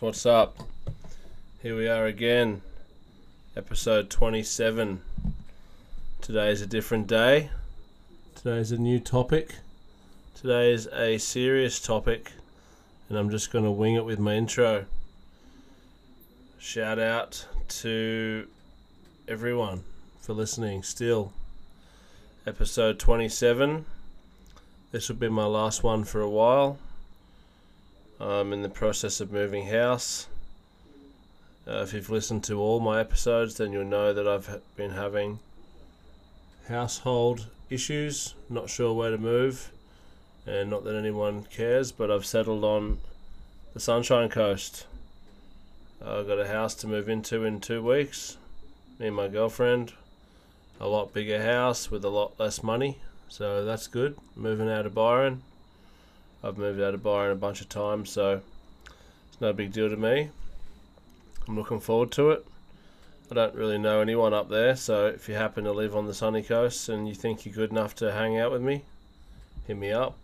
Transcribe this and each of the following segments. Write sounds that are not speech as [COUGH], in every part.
What's up? Here we are again, episode 27. Today is a different day. Today is a new topic. Today is a serious topic, and I'm just going to wing it with my intro. Shout out to everyone for listening still. Episode 27. This will be my last one for a while. I'm in the process of moving house. Uh, if you've listened to all my episodes, then you'll know that I've been having household issues, not sure where to move, and not that anyone cares, but I've settled on the Sunshine Coast. I've got a house to move into in two weeks. Me and my girlfriend. A lot bigger house with a lot less money, so that's good. Moving out of Byron. I've moved out of Byron a bunch of times, so it's no big deal to me. I'm looking forward to it. I don't really know anyone up there, so if you happen to live on the sunny coast and you think you're good enough to hang out with me, hit me up.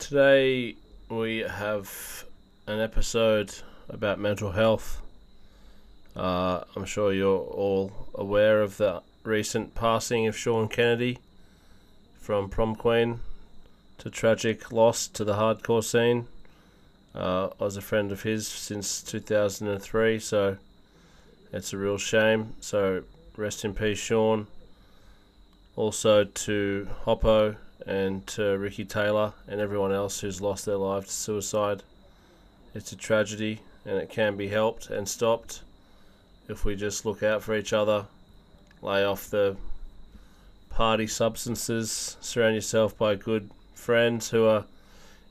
Today we have an episode about mental health. Uh, I'm sure you're all aware of the recent passing of Sean Kennedy from Prom Queen to tragic loss to the hardcore scene. Uh, I was a friend of his since 2003, so it's a real shame. So rest in peace, Sean. Also to Hoppo and to Ricky Taylor and everyone else who's lost their life to suicide. It's a tragedy and it can be helped and stopped if we just look out for each other, lay off the party substances, surround yourself by good friends who are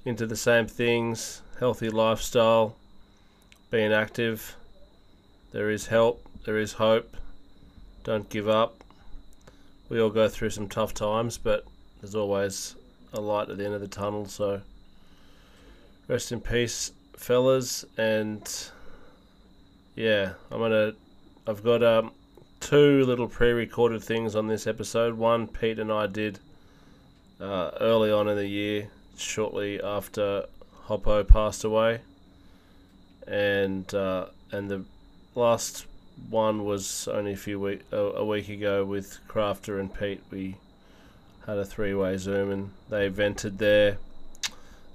into the same things, healthy lifestyle, being active. There is help, there is hope. Don't give up. We all go through some tough times, but there's always a light at the end of the tunnel, so rest in peace, fellas, and yeah, I'm gonna I've got um two little pre-recorded things on this episode. One Pete and I did uh, early on in the year, shortly after Hoppo passed away, and uh, and the last one was only a few week a, a week ago with Crafter and Pete. We had a three-way Zoom, and they vented their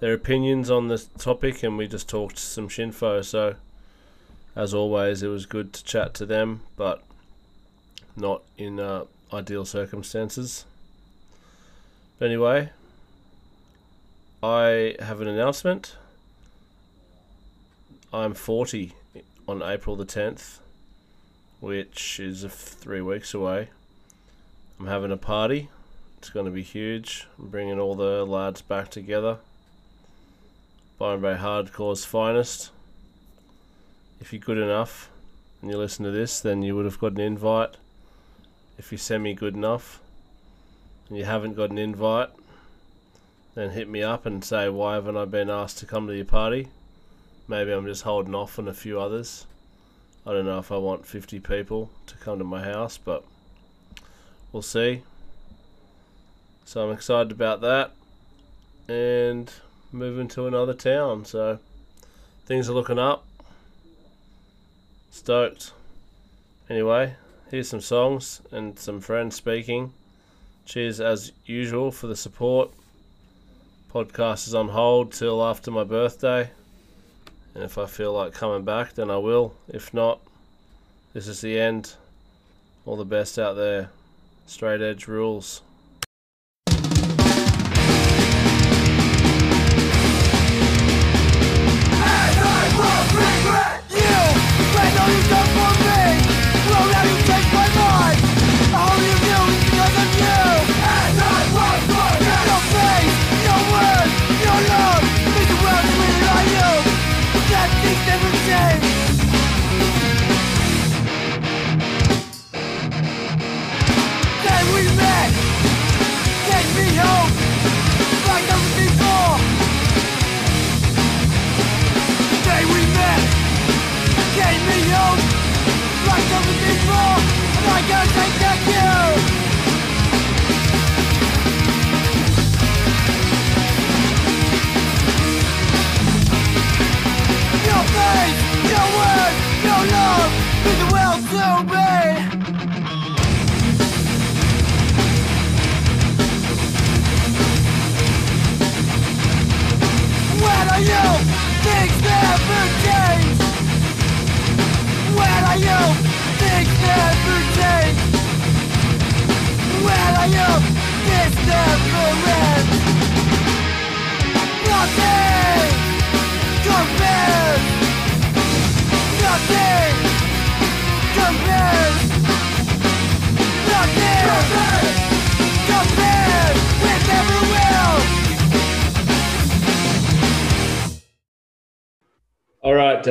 their opinions on the topic, and we just talked some shinfo. So, as always, it was good to chat to them, but not in uh, ideal circumstances. But anyway, I have an announcement. I'm 40 on April the 10th, which is three weeks away. I'm having a party. It's going to be huge. I'm bringing all the lads back together. Byron Bay Hardcore's finest. If you're good enough and you listen to this, then you would have got an invite. If you're semi good enough and you haven't got an invite, then hit me up and say, why haven't I been asked to come to your party? Maybe I'm just holding off on a few others. I don't know if I want 50 people to come to my house, but we'll see. So I'm excited about that. And moving to another town, so things are looking up. Stoked. Anyway, here's some songs and some friends speaking. Cheers as usual for the support. Podcast is on hold till after my birthday. And if I feel like coming back, then I will. If not, this is the end. All the best out there. Straight edge rules.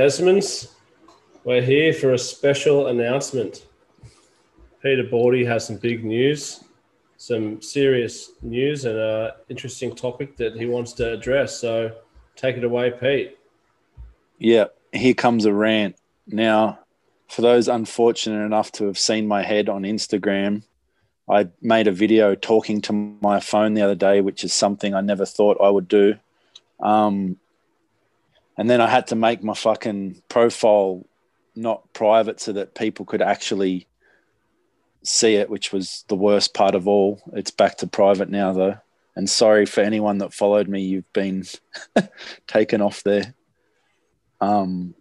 Desmonds, we're here for a special announcement. Peter Bordy has some big news, some serious news, and an interesting topic that he wants to address. So take it away, Pete. Yeah, here comes a rant. Now, for those unfortunate enough to have seen my head on Instagram, I made a video talking to my phone the other day, which is something I never thought I would do. Um, and then I had to make my fucking profile not private so that people could actually see it, which was the worst part of all. It's back to private now, though. And sorry for anyone that followed me, you've been [LAUGHS] taken off there. Um,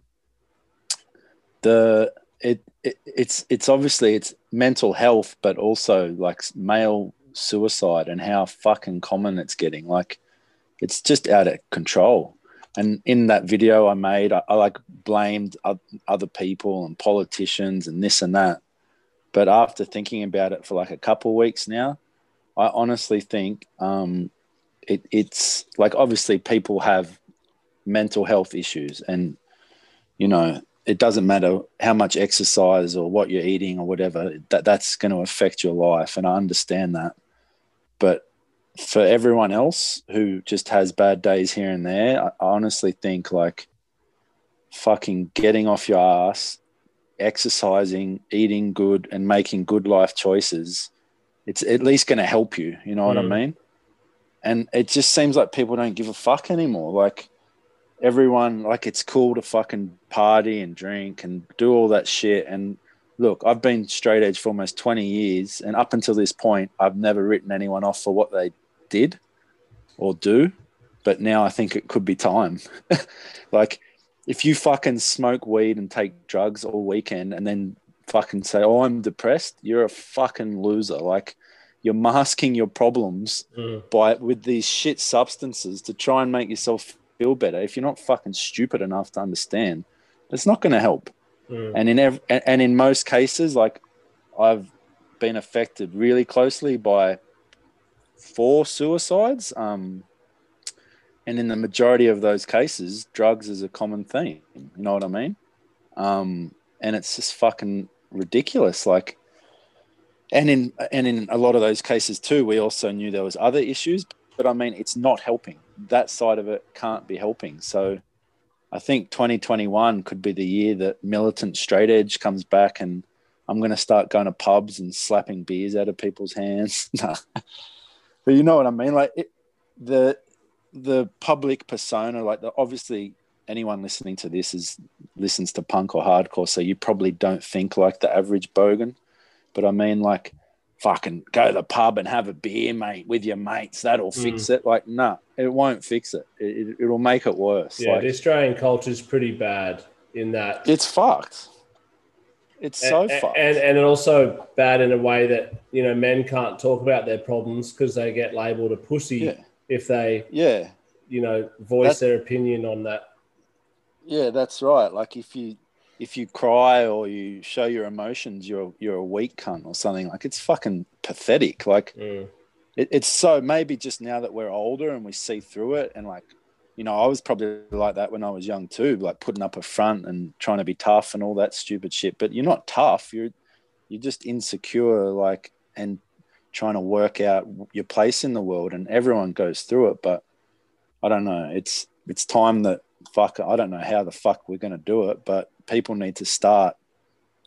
the it, it it's it's obviously it's mental health, but also like male suicide and how fucking common it's getting. Like, it's just out of control and in that video I made, I, I like blamed other people and politicians and this and that. But after thinking about it for like a couple weeks now, I honestly think um, it, it's like obviously people have mental health issues, and you know it doesn't matter how much exercise or what you're eating or whatever that that's going to affect your life, and I understand that. But for everyone else who just has bad days here and there, I honestly think like fucking getting off your ass, exercising, eating good, and making good life choices, it's at least going to help you. You know what mm. I mean? And it just seems like people don't give a fuck anymore. Like everyone, like it's cool to fucking party and drink and do all that shit. And look, I've been straight edge for almost 20 years. And up until this point, I've never written anyone off for what they did or do, but now I think it could be time. [LAUGHS] like, if you fucking smoke weed and take drugs all weekend and then fucking say, "Oh, I'm depressed," you're a fucking loser. Like, you're masking your problems mm. by with these shit substances to try and make yourself feel better. If you're not fucking stupid enough to understand, it's not going to help. Mm. And in ev- and in most cases, like I've been affected really closely by four suicides. Um, and in the majority of those cases, drugs is a common theme. You know what I mean? Um, and it's just fucking ridiculous. Like, and in and in a lot of those cases too, we also knew there was other issues. But I mean, it's not helping. That side of it can't be helping. So, I think 2021 could be the year that militant straight edge comes back, and I'm going to start going to pubs and slapping beers out of people's hands. [LAUGHS] but you know what I mean? Like it, the the public persona, like the, obviously anyone listening to this is listens to punk or hardcore, so you probably don't think like the average bogan. But I mean, like fucking go to the pub and have a beer, mate, with your mates. That'll Mm. fix it. Like, nah, it won't fix it. It, it. will make it worse. Yeah, like, the Australian culture is pretty bad in that. it's fucked. It's so and, fucked. and and it also bad in a way that you know men can't talk about their problems because they get labelled a pussy Yeah. if they yeah, you know voice their opinion on that. yeah, that's right. Like if you if you cry or you show your emotions, you're you're a weak cunt or something. Like it's fucking pathetic. Like Mm. it, it's so maybe just now that we're older and we see through it and like you know i was probably like that when i was young too like putting up a front and trying to be tough and all that stupid shit but you're not tough you're you're just insecure like and trying to work out your place in the world and everyone goes through it but i don't know it's it's time that fuck i don't know how the fuck we're going to do it but people need to start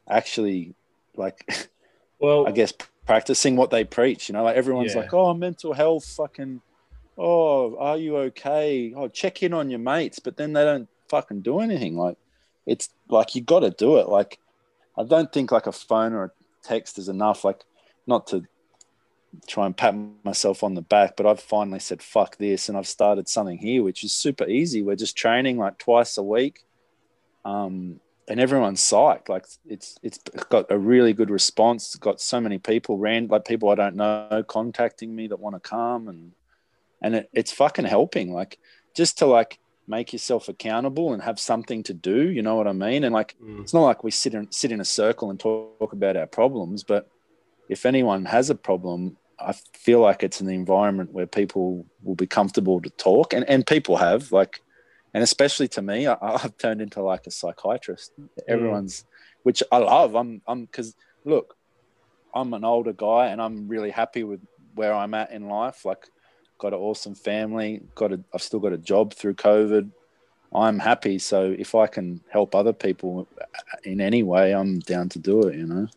actually like [LAUGHS] Well, I guess practicing what they preach. You know, like everyone's Yeah. like, "Oh, mental health, fucking, oh, are you okay? Oh, check in on your mates," but then they don't fucking do anything. Like, it's like you got to do it. Like, I don't think like a phone or a text is enough. Like, not to try and pat myself on the back, but I've finally said fuck this, and I've started something here, which is super easy. We're just training like twice a week. Um, and everyone's psyched. Like it's it's got a really good response. It's got so many people ran like people I don't know contacting me that want to come and and it, it's fucking helping. Like just to like make yourself accountable and have something to do. You know what I mean? And like Mm. it's not like we sit in sit in a circle and talk, about our problems, but if anyone has a problem, I feel like it's an environment where people will be comfortable to talk, and and people have like, and especially to me, I, [LAUGHS] I've turned into like a psychiatrist. Everyone's, which I love. I'm I'm because look, I'm an older guy, and I'm really happy with where I'm at in life. Like, got an awesome family. Got a I've still got a job through COVID. I'm happy. So if I can help other people in any way, I'm down to do it. You know.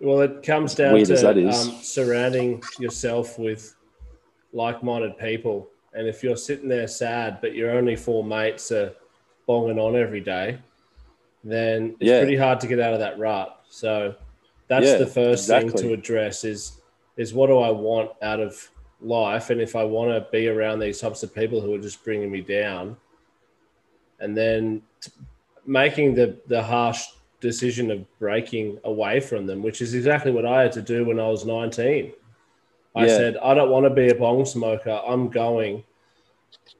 Well, it comes down weird to. Um, surrounding yourself with like-minded people. And if you're sitting there sad, but your only four mates are bonging on every day, then it's Yeah. pretty hard to get out of that rut. So that's Yeah, the first thing to address is is what do I want out of life, and if I want to be around these types of people who are just bringing me down, and then t- making the the harsh decision of breaking away from them, which is exactly what I had to do when I was 19. I Yeah. said, I don't want to be a bong smoker. I'm going.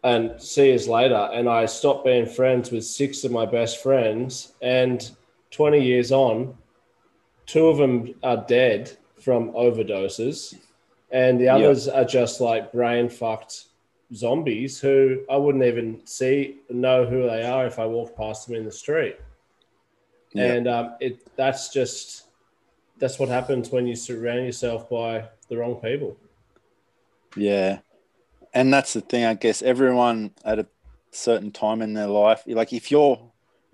And see us later. And I stopped being friends with six of my best friends. And 20 years on, two of them are dead from overdoses. And the others are just like brain fucked zombies who I wouldn't even see, know who they are if I walked past them in the street Yeah. and um, it that's just that's what happens when you surround yourself by the wrong people. Yeah. And that's the thing, I guess everyone at a certain time in their life, like if you're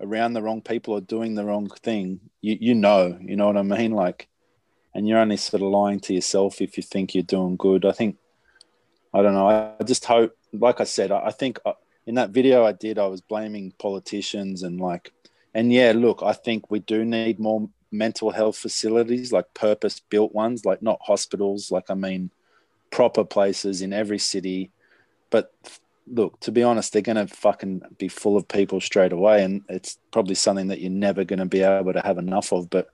around the wrong people or doing the wrong thing, you, you know, you know what I mean? Like, and you're only sort of lying to yourself if you think you're doing good. I think, I don't know. I, just hope, like I said, I, I think uh, in that video I did, I was blaming politicians and like, and yeah, look, I think we do need more mental health facilities, like purpose built ones, like not hospitals. Like, I mean, proper places in every city. But look, to be honest, they're going to fucking be full of people straight away. And it's probably something that you're never going to be able to have enough of. But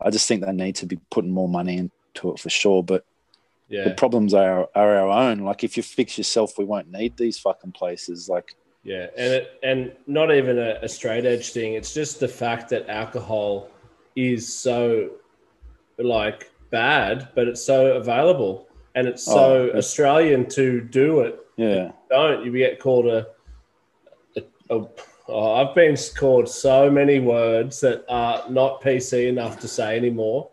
I just think they need to be putting more money into it for sure. But the problems are, are our own. Like, if you fix yourself, we won't need these fucking places. Like, yeah, and it, and not even a, a straight edge thing. It's just the fact that alcohol is so like bad, but it's so available and it's so Oh, Australian to do it. yeah. Don't you get called a, a, a oh, I've been called so many words that are not PC enough to say anymore.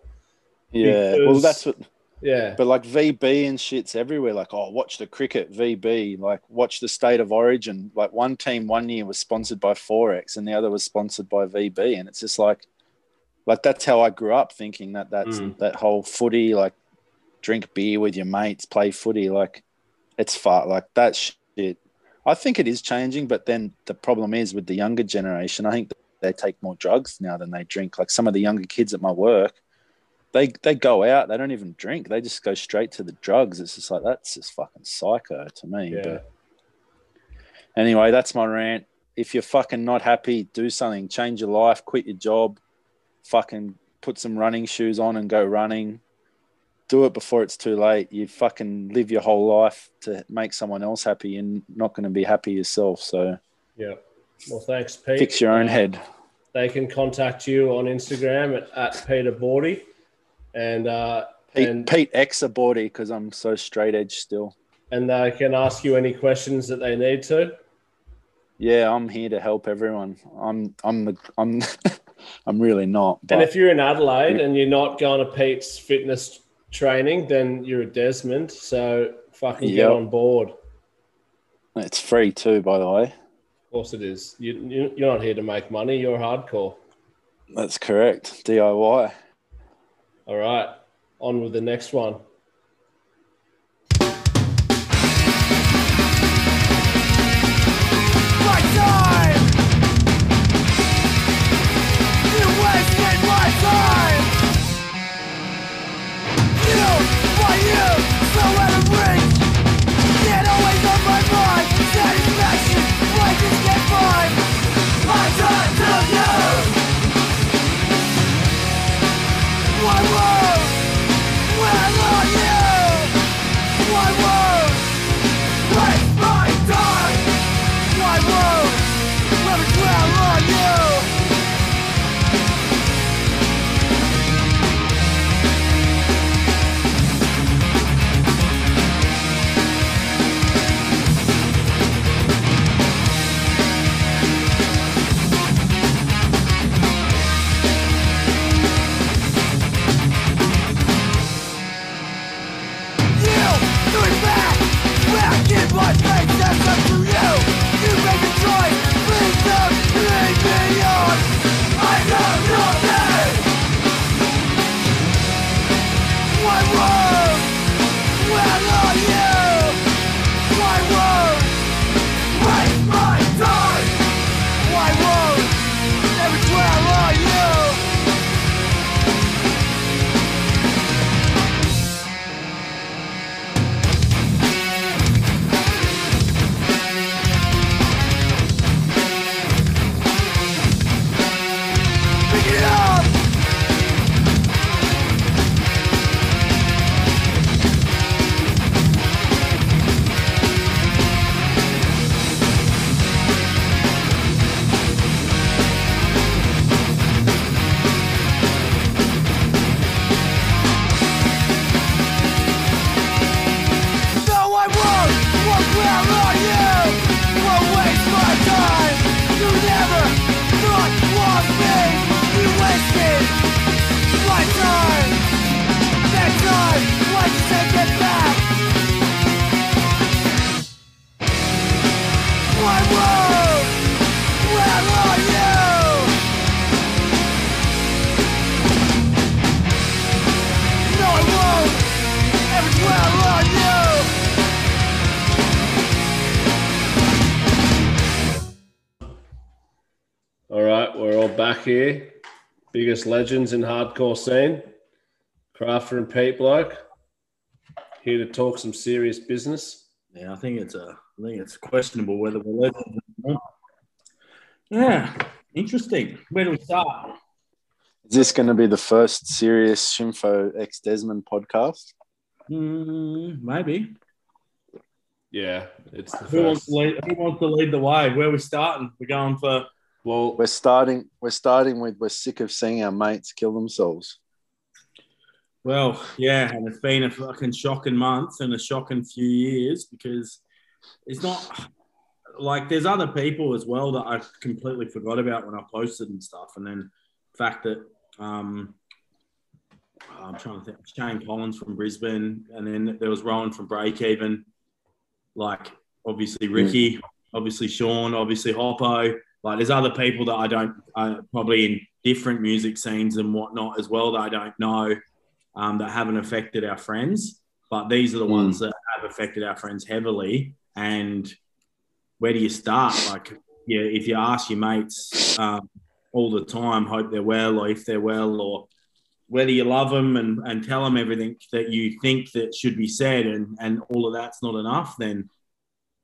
Yeah. well, that's what. Yeah, But like VB and shit's everywhere. Like, oh, watch the cricket VB. Like, watch the state of origin. Like, one team one year was sponsored by XXXX, and the other was sponsored by VB. And it's just like, like that's how I grew up thinking that that's Mm. that whole footy, like, drink beer with your mates, play footy. Like, it's far like that shit. I think it is changing, but then the problem is with the younger generation. I think they take more drugs now than they drink. Like some of the younger kids at my work, they they go out. They don't even drink. They just go straight to the drugs. It's just like that's just fucking psycho to me. Yeah. But anyway, that's my rant. If you're fucking not happy, do something. Change your life. Quit your job. Fucking put some running shoes on and go running. Do it before it's too late. You fucking live your whole life to make someone else happy and not going to be happy yourself. So Yeah. Well, thanks, Pete. fix your own Uh, head. They can contact you on Instagram at, at Peter Bordy. And uh, Pete, and Pete X aborty because I'm so straight edge still. and they can ask you any questions that they need to. Yeah, I'm here to help everyone. I'm I'm the I'm [LAUGHS] I'm really not. But And if you're in Adelaide and you're not going to Pete's fitness training, then you're a Desmond. So fucking get on board. It's free too, by the way. Of course it is. You, you- you're not here to make money. You're hardcore. That's correct. DIY. All right. On with the next one. Biggest legends in hardcore scene. Crafter and Pete Bloke. Here to talk some serious business. Yeah, I think it's a, I think it's questionable whether we're legends or not. Yeah, interesting. Where do we start? Is this going to be the first serious Shinfo X Desmond podcast? Mm, maybe. Yeah, it's the Who wants, first. to lead, who wants to lead the way? Where are we starting? We're going for Well, We're starting. We're starting with. We're sick of seeing our mates kill themselves. well, yeah, and it's been a fucking shocking month and a shocking few years because it's not like there's other people as well that I completely forgot about when I posted and stuff, and then the fact that um, I'm trying to think Shane Collins from Brisbane, and then there was Rowan from Breakeven, like obviously Ricky, obviously Sean, obviously Hoppo. Like there's other people that I don't uh, probably in different music scenes and whatnot as well that I don't know um, that haven't affected our friends, but these are the Mm. ones that have affected our friends heavily. And where do you start? Like, yeah, if you ask your mates um, all the time, hope they're well, or if they're well, or whether you love them and, and tell them everything that you think that should be said and, and all of that's not enough, then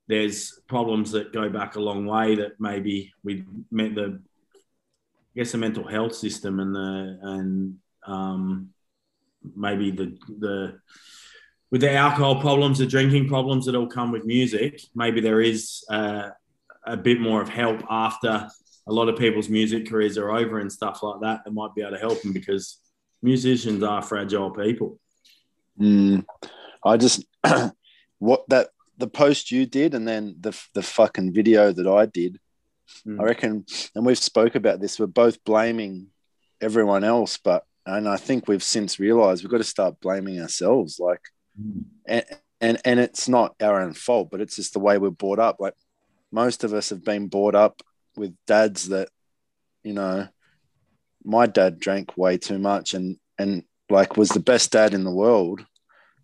there's problems that go back a long way that maybe we met the I guess the mental health system and the and um, maybe the the with the alcohol problems, the drinking problems that all come with music, maybe there is uh, a bit more of help after a lot of people's music careers are over and stuff like that that might be able to help them because musicians are fragile people. Mm, I just [CLEARS THROAT] what that the post you did and then the the fucking video that I did. Mm. I reckon, and we've spoke about this. We're both blaming everyone else, but and I think we've since realised we've got to start blaming ourselves. Like, Mm. and and and it's not our own fault, but it's just the way we're brought up. Like most of us have been brought up with dads that, you know, my dad drank way too much and and like was the best dad in the world.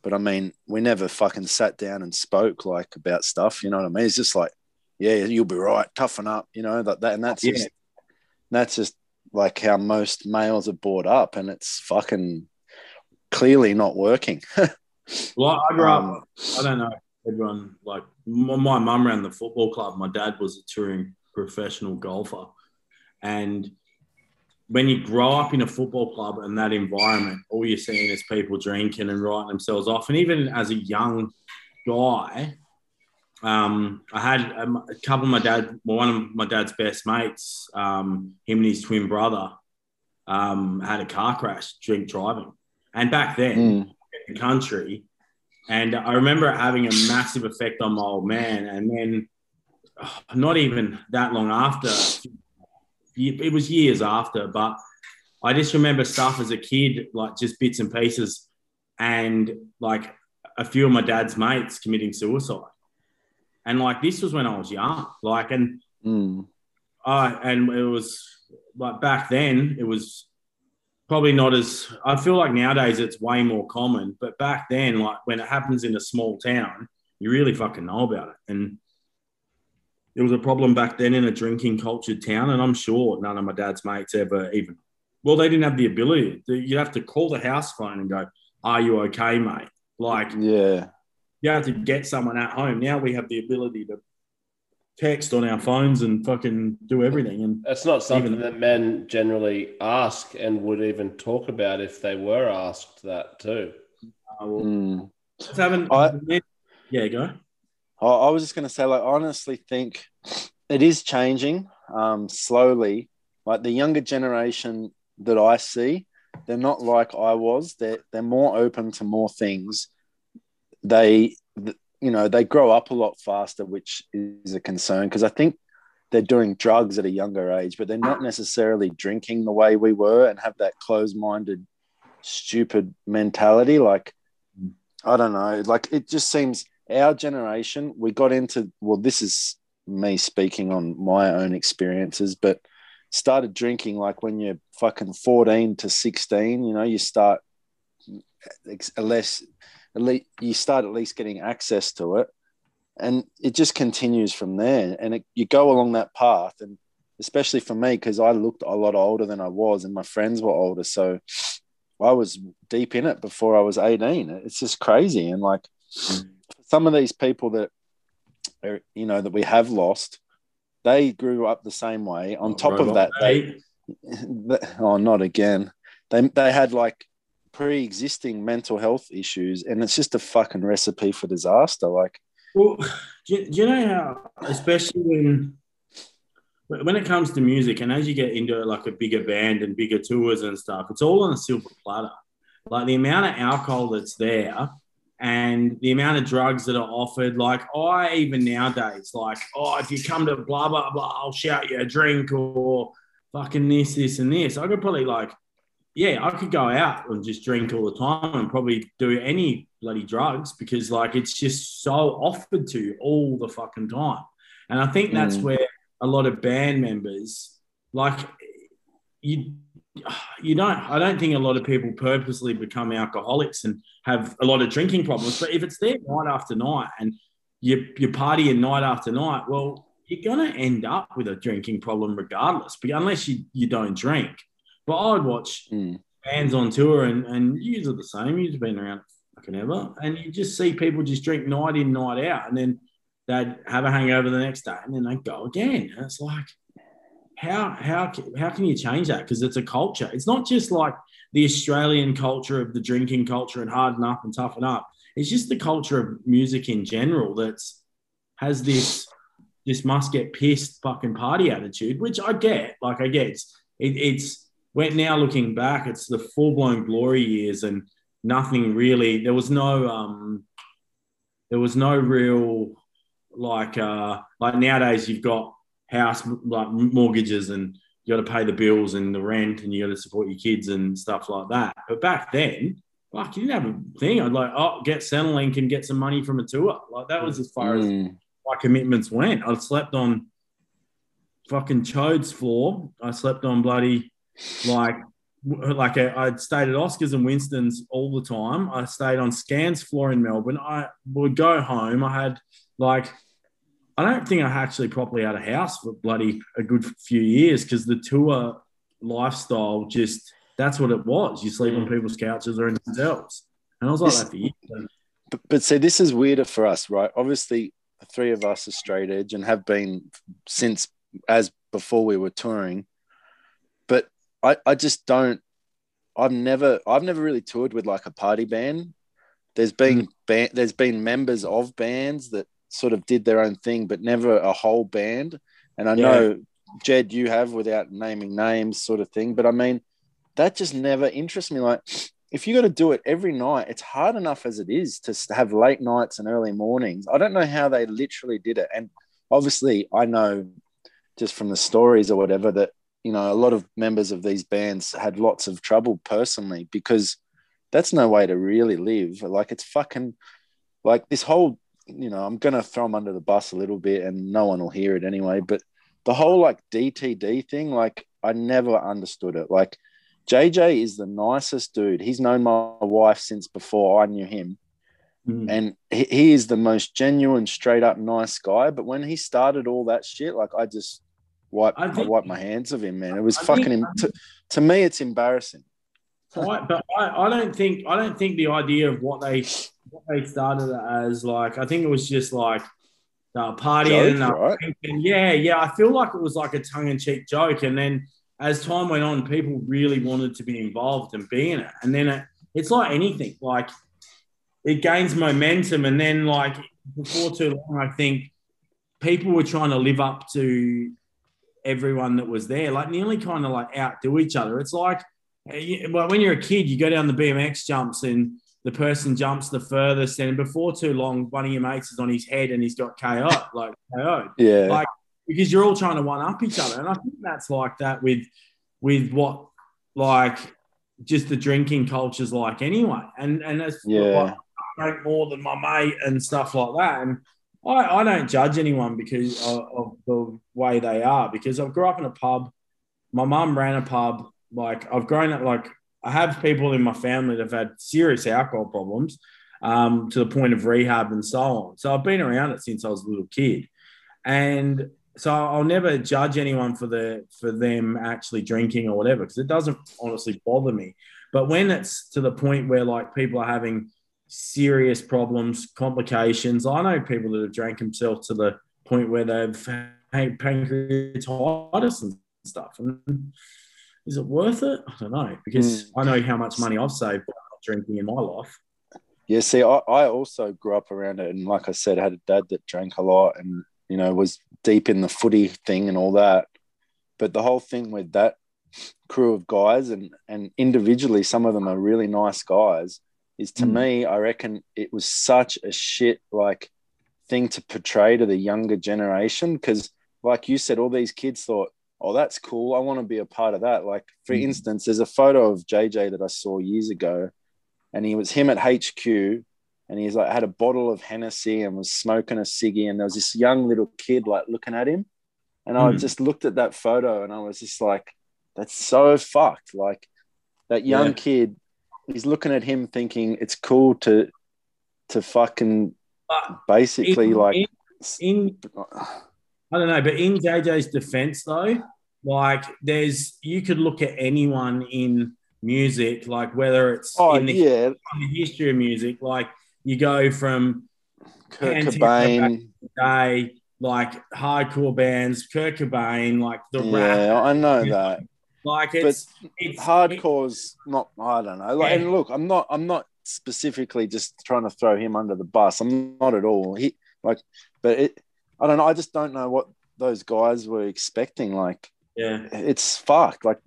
But I mean, we never fucking sat down and spoke like about stuff. You know what I mean? It's just like, yeah, you'll be right, toughen up. You know that that and that's Yeah. just that's just like how most males are brought up, and it's fucking clearly not working. [LAUGHS] Well, I grew up. Um, I don't know everyone like my, my mum ran the football club. My dad was a touring professional golfer, and when you grow up in a football club and that environment, all you're seeing is people drinking and writing themselves off. And even as a young guy, um, I had um, a couple of my dad, well, one of my dad's best mates, um, him and his twin brother, um, had a car crash, drink driving. And back then, mm, the country. And I remember it having a massive effect on my old man. And then, oh, not even that long after, it was years after, but I just remember stuff as a kid, like just bits and pieces, and like a few of my dad's mates committing suicide. And like this was when I was young, like, and mm, I and it was like back then it was probably not as I feel like nowadays it's way more common, but back then, like when it happens in a small town, you really fucking know about it. And there was a problem back then in a drinking cultured town, and I'm sure none of my dad's mates ever even well, they didn't have the ability. You have to call the house phone and go, Are you okay, mate? Like yeah, you have to get someone at home. Now we have the ability to text on our phones and fucking do everything. And That's not something Even- that men generally ask and would even talk about if they were asked that too. uh, well, mm. just having, I- yeah, go. I, I was just going to say, like, honestly think it is changing um, slowly. Like the younger generation that I see, they're not like I was. They're they're more open to more things. They, you know, they grow up a lot faster, which is a concern because I think they're doing drugs at a younger age, but they're not necessarily drinking the way we were and have that closed-minded, stupid mentality. Like, I don't know. Like it just seems our generation, we got into, well, this is me speaking on my own experiences, but started drinking like when you're fucking 14 to 16, you know, you start at least you start at least getting access to it. And it just continues from there. And it, you go along that path. And especially for me, because I looked a lot older than I was, and my friends were older. So I was deep in it before I was 18. It's just crazy. And like, mm. Some of these people that are, you know that we have lost they grew up the same way. On top of that they oh not again. They they had like pre-existing mental health issues and it's just a fucking recipe for disaster like. Well, do you, do you know how, especially when when it comes to music, and as you get into like a bigger band and bigger tours and stuff, it's all on a silver platter. Like the amount of alcohol that's there, and the amount of drugs that are offered. Like I even nowadays, like oh, if you come to blah blah blah, I'll shout you a drink or fucking this, this, and this. I could probably like yeah, I could go out and just drink all the time and probably do any bloody drugs because like it's just so offered to you all the fucking time. And I think that's Mm. where a lot of band members like you [SIGHS] you don't I don't think a lot of people purposely become alcoholics and have a lot of drinking problems. But if it's there night after night and you you're partying night after night, well, you're gonna end up with a drinking problem regardless, but unless you, you don't drink. But I'd watch mm, bands on tour, and and you are the same. You've been around fucking ever, and you just see people just drink night in, night out, and then they'd have a hangover the next day, and then they go again. And it's like, how how how can you change that? Because it's a culture. It's not just like the Australian culture of the drinking culture and harden up and toughen up. It's just the culture of music in general that's has this this must get pissed fucking party attitude, which I get. Like I get, it's, it, it's we're now looking back, it's the full blown glory years, and nothing really. There was no um, there was no real like uh like nowadays you've got house like mortgages and you got to pay the bills and the rent and you got to support your kids and stuff like that. But back then, fuck, you didn't have a thing. I'd like, oh, get Centrelink and get some money from a tour. Like that was as far mm. as my commitments went. I slept on fucking Chode's floor. I slept on bloody like like a, I'd stayed at Oscars and Winston's all the time. I stayed on Scan's floor in Melbourne. I would go home. I had like I don't think I actually properly had a house for bloody a good few years because the tour lifestyle just that's what it was. You sleep on mm. people's couches or in hotels. And I was like this, that for years. But, but see, this is weirder for us, right? Obviously, the three of us are straight edge and have been since as before we were touring. But I, I just don't I've never I've never really toured with like a party band. There's been mm. band, there's been members of bands that sort of did their own thing, but never a whole band. And I yeah. know Jed, you have without naming names, sort of thing. But I mean, that just never interests me. Like, if you got to do it every night, it's hard enough as it is to have late nights and early mornings. I don't know how they literally did it. And obviously, I know just from the stories or whatever that you know a lot of members of these bands had lots of trouble personally because that's no way to really live. Like, it's fucking like this whole you know, I'm going to throw them under the bus a little bit and no one will hear it anyway. But the whole like DTD thing, like, I never understood it. Like, JJ is the nicest dude. He's known my wife since before I knew him. Mm. And he, he is the most genuine, straight up nice guy. But when he started all that shit, like, I just wiped, I, think, I wiped my hands of him, man. It was I fucking, think, to, to me, it's embarrassing. I, but I, I don't think I don't think the idea of what they they started as like I think it was just like uh, partying joke, right? and yeah, yeah. I feel like it was like a tongue in cheek joke, and then as time went on, people really wanted to be involved and be in it, and then it, it's like anything, like it gains momentum, and then like before too long, I think people were trying to live up to everyone that was there, like nearly kind of like outdo each other. It's like well, when you're a kid, you go down the BMX jumps and the person jumps the furthest, and before too long, one of your mates is on his head and he's got KO, like KO. Yeah. Like because you're all trying to one up each other. And I think that's like that with with what like just the drinking culture's like anyway. And and that's yeah. Like, I drink more than my mate and stuff like that. And I, I don't judge anyone because of, of the way they are because I grew up in a pub. My mum ran a pub like I've grown up like I have people in my family that have had serious alcohol problems um, to the point of rehab and so on. So I've been around it since I was a little kid, and so I'll never judge anyone for the for them actually drinking or whatever because it doesn't honestly bother me. But when it's to the point where like people are having serious problems, complications, I know people that have drank themselves to the point where they've had pancreatitis and stuff, and is it worth it? I don't know because mm. I know how much money I've saved by not drinking in my life. Yeah, see, I, I also grew up around it, and like I said, I had a dad that drank a lot, and you know was deep in the footy thing and all that. But the whole thing with that crew of guys, and and individually, some of them are really nice guys. Is to mm. me, I reckon it was such a shit like thing to portray to the younger generation because, like you said, all these kids thought oh, that's cool. I want to be a part of that. Like, for mm-hmm. instance, there's a photo of JJ that I saw years ago, and he was him at HQ, and he's like had a bottle of Hennessy and was smoking a ciggy, and there was this young little kid like looking at him, and mm. I just looked at that photo, and I was just like, that's so fucked. Like, that young yeah. kid, he's looking at him thinking it's cool to, to fucking, basically in, like. In, [SIGHS] [SIGHS] I don't know, but in JJ's defense, though, like there's you could look at anyone in music, like whether it's Oh in the, yeah, the history of music, like you go from Kurt Cobain. day like hardcore bands, Kurt Cobain, like the rap, Yeah, I know that. like it's it's Hardcore's not. I don't know. Like, Yeah. and look, I'm not. I'm not specifically just trying to throw him under the bus. I'm not at all. He like, but it. I don't know. I just don't know what those guys were expecting. Like, yeah, it's fucked. Like,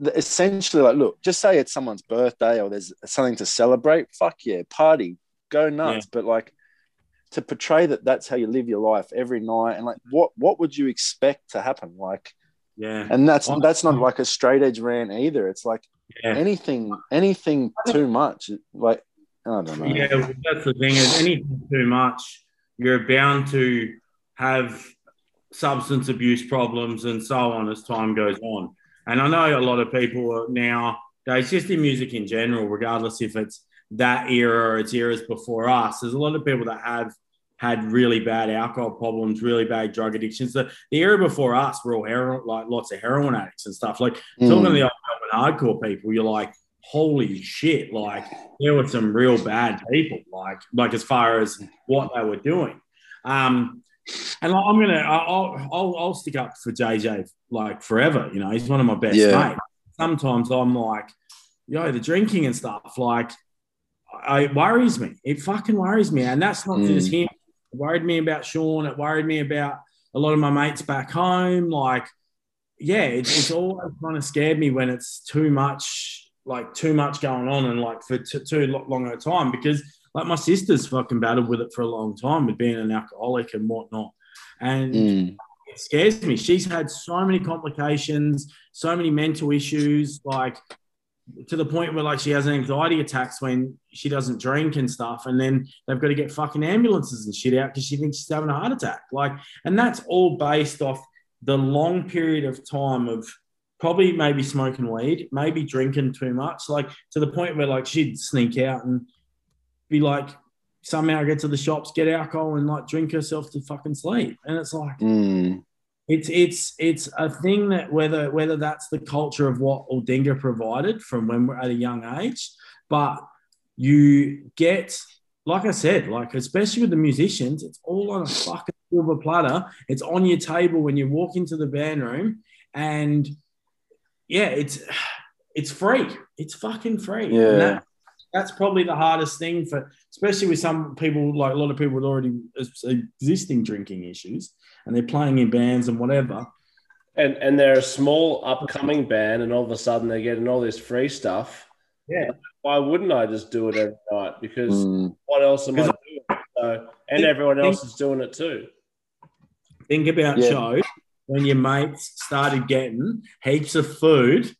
essentially, like, look, just say it's someone's birthday or there's something to celebrate. Fuck yeah, party, go nuts. But like, to portray that that's how you live your life every night, and like, what what would you expect to happen? Like, yeah, and that's that's not like a straight edge rant either. It's like yeah. anything anything too much. Like, I don't know. Yeah, that's the thing. Is anything too much, you're bound to have substance abuse problems and so on as time goes on. And I know a lot of people now, it's just in music in general, regardless if it's that era or it's eras before us. There's a lot of people that have had really bad alcohol problems, really bad drug addictions. The, the era before us were all heroin, like lots of heroin addicts and stuff. Like Mm. talking to the old hardcore people, you're like, holy shit! Like there were some real bad people. Like like as far as what they were doing. Um, and like, I'm gonna I'll, I'll I'll stick up for JJ like forever. You know, he's one of my best Yeah. mates. Sometimes I'm like, yo, the drinking and stuff. Like, I, it worries me. It fucking worries me, and that's not Mm. just him. It worried me about Sean. It worried me about a lot of my mates back home. Like, yeah, it's, it's always kind of scared me when it's too much, like too much going on, and like for t- too long a time. Because like my sister's fucking battled with it for a long time with being an alcoholic and whatnot, and Mm. it scares me. She's had so many complications, so many mental issues, like to the point where like she has anxiety attacks when she doesn't drink and stuff, and then they've got to get fucking ambulances and shit out because she thinks she's having a heart attack. Like, and that's all based off the long period of time of probably maybe smoking weed, maybe drinking too much, like to the point where like she'd sneak out and be like somehow get to the shops, get alcohol, and like drink herself to fucking sleep. And it's like Mm. it's it's it's a thing that whether whether that's the culture of what Aldinga provided from when we're at a young age, but you get like I said, like especially with the musicians, it's all on a fucking silver platter. It's on your table when you walk into the band room, and yeah, it's [SIGHS] it's free. It's fucking free. And Yeah. that- that's probably the hardest thing for, especially with some people, like a lot of people with already existing drinking issues, and they're playing in bands and whatever. And and they're a small upcoming band, and all of a sudden they're getting all this free stuff. Yeah. Why wouldn't I just do it every night? Because Mm. what else am I doing? So, and Think- everyone think- else is doing it too. Think about Yeah. shows when your mates started getting heaps of food,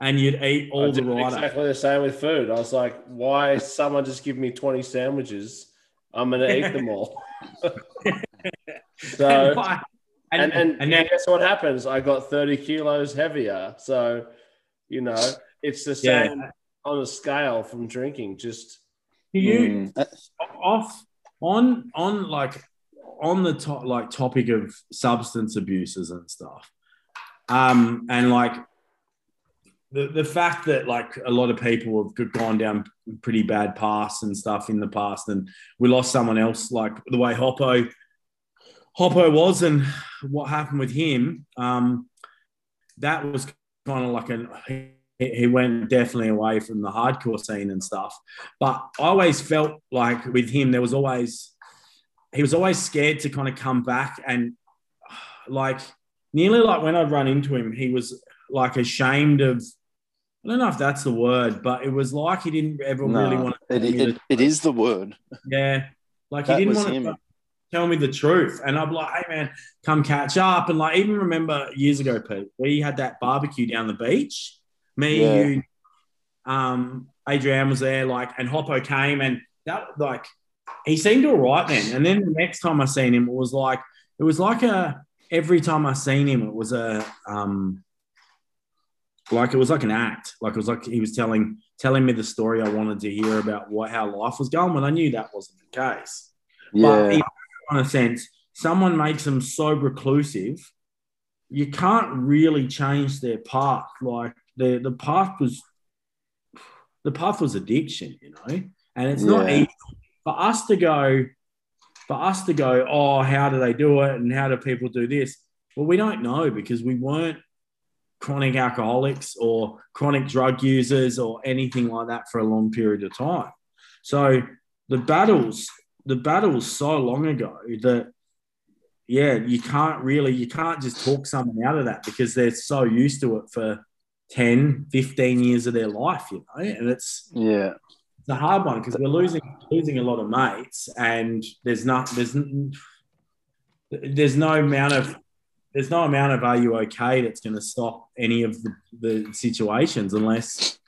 and you'd eat all the right. exactly the same with food. I was like, why someone just give me 20 sandwiches? I'm gonna eat them all. [LAUGHS] so and and, and then guess what happens? I got 30 kilos heavier. So, you know, it's the Yeah. same on a scale from drinking. Just do you Mm. Off on on like on the top like topic of substance abuses and stuff um and like the, the fact that like a lot of people have gone down pretty bad paths and stuff in the past and we lost someone else like the way Hoppo Hoppo was and what happened with him um that was kind of like an he, he went definitely away from the hardcore scene and stuff. But I always felt like with him, there was always, he was always scared to kind of come back and like nearly like when I'd run into him, he was like ashamed of, I don't know if that's the word, but it was like he didn't ever really want to. it, it, it is the word. [LAUGHS] Yeah. Like he didn't want him. to tell me the truth. And I'm like, hey man, come catch up. And like, even remember years ago, Pete, we had that barbecue down the beach. Me, Yeah. you, um, Adrian was there, like, and Hoppo came and that like he seemed all right then. And then the next time I seen him, it was like it was like a every time I seen him, it was a um like it was like an act. Like it was like he was telling telling me the story I wanted to hear about what how life was going when I knew that wasn't the case. But Yeah. in a sense, someone makes them so reclusive, you can't really change their path. Like the the path was the path was addiction, you know, and it's not Yeah. easy for us to go, for us to go, oh, how do they do it, and how do people do this? Well, we don't know because we weren't chronic alcoholics or chronic drug users or anything like that for a long period of time. So the battles, the battles so long ago that yeah, you can't really, you can't just talk someone out of that because they're so used to it for 10, 15 years of their life, you know, and it's, Yeah. It's a hard one because we're losing losing a lot of mates, and there's not there's there's no amount of there's no amount of are you okay that's going to stop any of the, the situations unless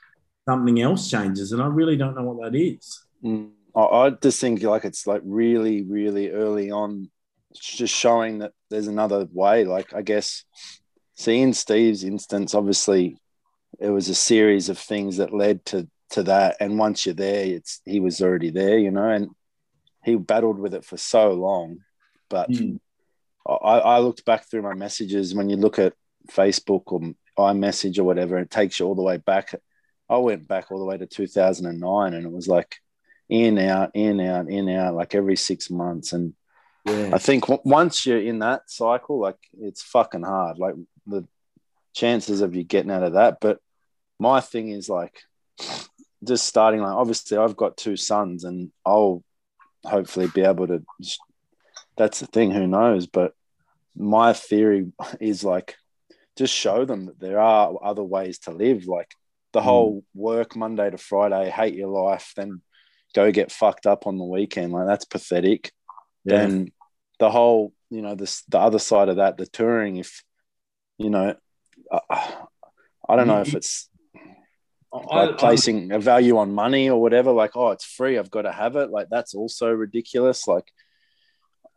something else changes, and I really don't know what that is. Mm. I, I just think like it's like really, really early on, it's just showing that there's another way. Like I guess, seeing Steve's instance, obviously, it was a series of things that led to to that. And once you're there, it's he was already there, you know, and he battled with it for so long. But Mm. I, I looked back through my messages. When you look at Facebook or iMessage or whatever, it takes you all the way back. I went back all the way to 2009, and it was like in out, in out, in out, like every six months. And Yeah, I think w- once you're in that cycle, like it's fucking hard. Like the chances of you getting out of that. But my thing is like just starting. Like obviously, I've got two sons, and I'll hopefully be able to. That's the thing. Who knows? But my theory [LAUGHS] is like just show them that there are other ways to live. Like the whole work Monday to Friday, hate your life, then go get fucked up on the weekend. Like that's pathetic yeah. then the whole you know this the other side of that the touring if you know uh, i don't know if it's I- like placing a value on money or whatever like oh it's free i've got to have it like that's also ridiculous like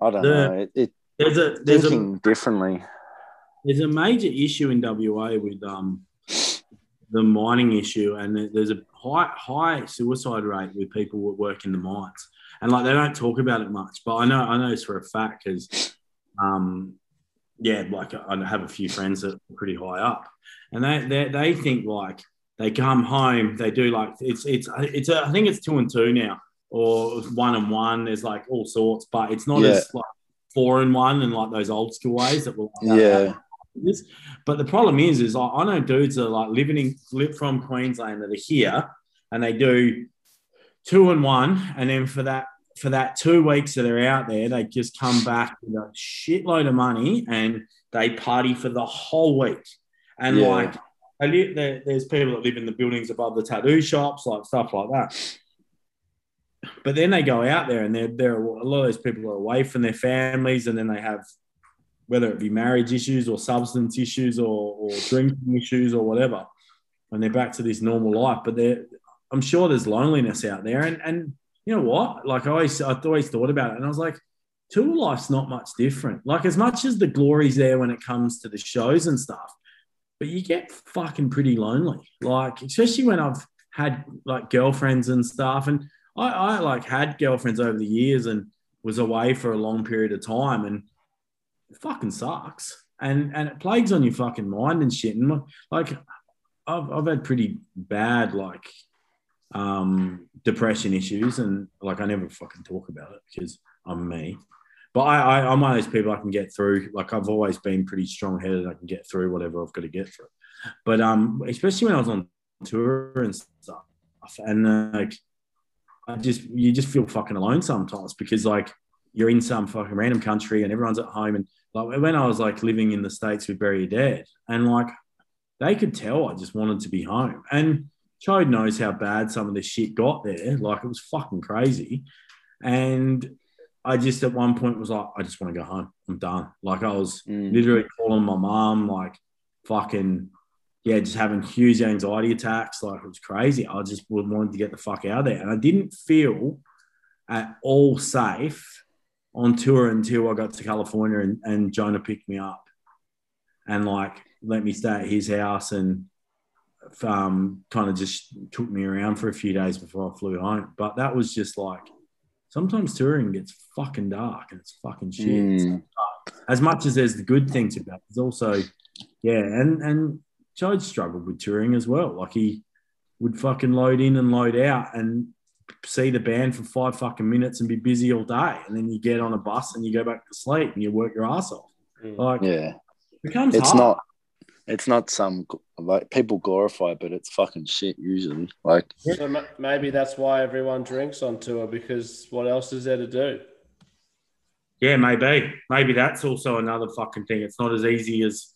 i don't The- know it, it there's a there's a thinking differently there's a major issue in WA with um the mining issue, and there's a high high suicide rate with people that work in the mines, and like they don't talk about it much. But I know I know this for a fact because, um, yeah, like I have a few friends that are pretty high up, and they they, they think like they come home, they do like it's it's it's a, I think it's two and two now or one and one. There's like all sorts, but it's not Yeah. as like four and one and like those old school ways that were like yeah oh, This- But the problem is, is I, I know dudes that are like living in live from Queensland that are here, and they do two and one, and then for that for that two weeks that they're out there, they just come back with a shitload of money and they party for the whole week. And Yeah. like, live, there, there's people that live in the buildings above the tattoo shops, like stuff like that. But then they go out there, and they're, they're a lot of those people are away from their families, and then they have whether it be marriage issues or substance issues or, or drinking issues or whatever, and they're back to this normal life. But I'm sure there's loneliness out there, and and you know what? Like I always, I always thought about it, and I was like, tour life's not much different. Like as much as the glory's there when it comes to the shows and stuff, but you get fucking pretty lonely. Like especially when I've had like girlfriends and stuff, and I, I like had girlfriends over the years and was away for a long period of time, and fucking sucks. And and it plagues on your fucking mind and shit. And like I've I've had pretty bad like um depression issues and like I never fucking talk about it because I'm me. But I, I I'm one of those people I can get through. Like I've always been pretty strong headed. I can get through whatever I've got to get through. But um especially when I was on tour and stuff. And like I just you just feel fucking alone sometimes because like you're in some fucking random country and everyone's at home and like when I was like living in the states with Bury Your Dead and like they could tell I just wanted to be home and Chode knows how bad some of this shit got there like it was fucking crazy and I just at one point was like I just want to go home I'm done like I was Mm. literally calling my mom like fucking yeah, just having huge anxiety attacks. Like it was crazy. I just wanted to get the fuck out of there. And I didn't feel at all safe on tour until I got to California and, and Jonah picked me up and like let me stay at his house and um, kind of just took me around for a few days before I flew home. But that was just like sometimes touring gets fucking dark and it's fucking shit Mm. as much as there's the good things about it, there's also yeah, and and Chode struggled with touring as well. Like he would fucking load in and load out and see the band for five fucking minutes and be busy all day, and then you get on a bus and you go back to sleep and you work your ass off. Mm. Like Yeah, it becomes it's hard. not. It's not some like people glorify, it, but it's fucking shit usually. Like So ma- maybe that's why everyone drinks on tour because what else is there to do? Yeah, maybe. Maybe that's also another fucking thing. It's not as easy as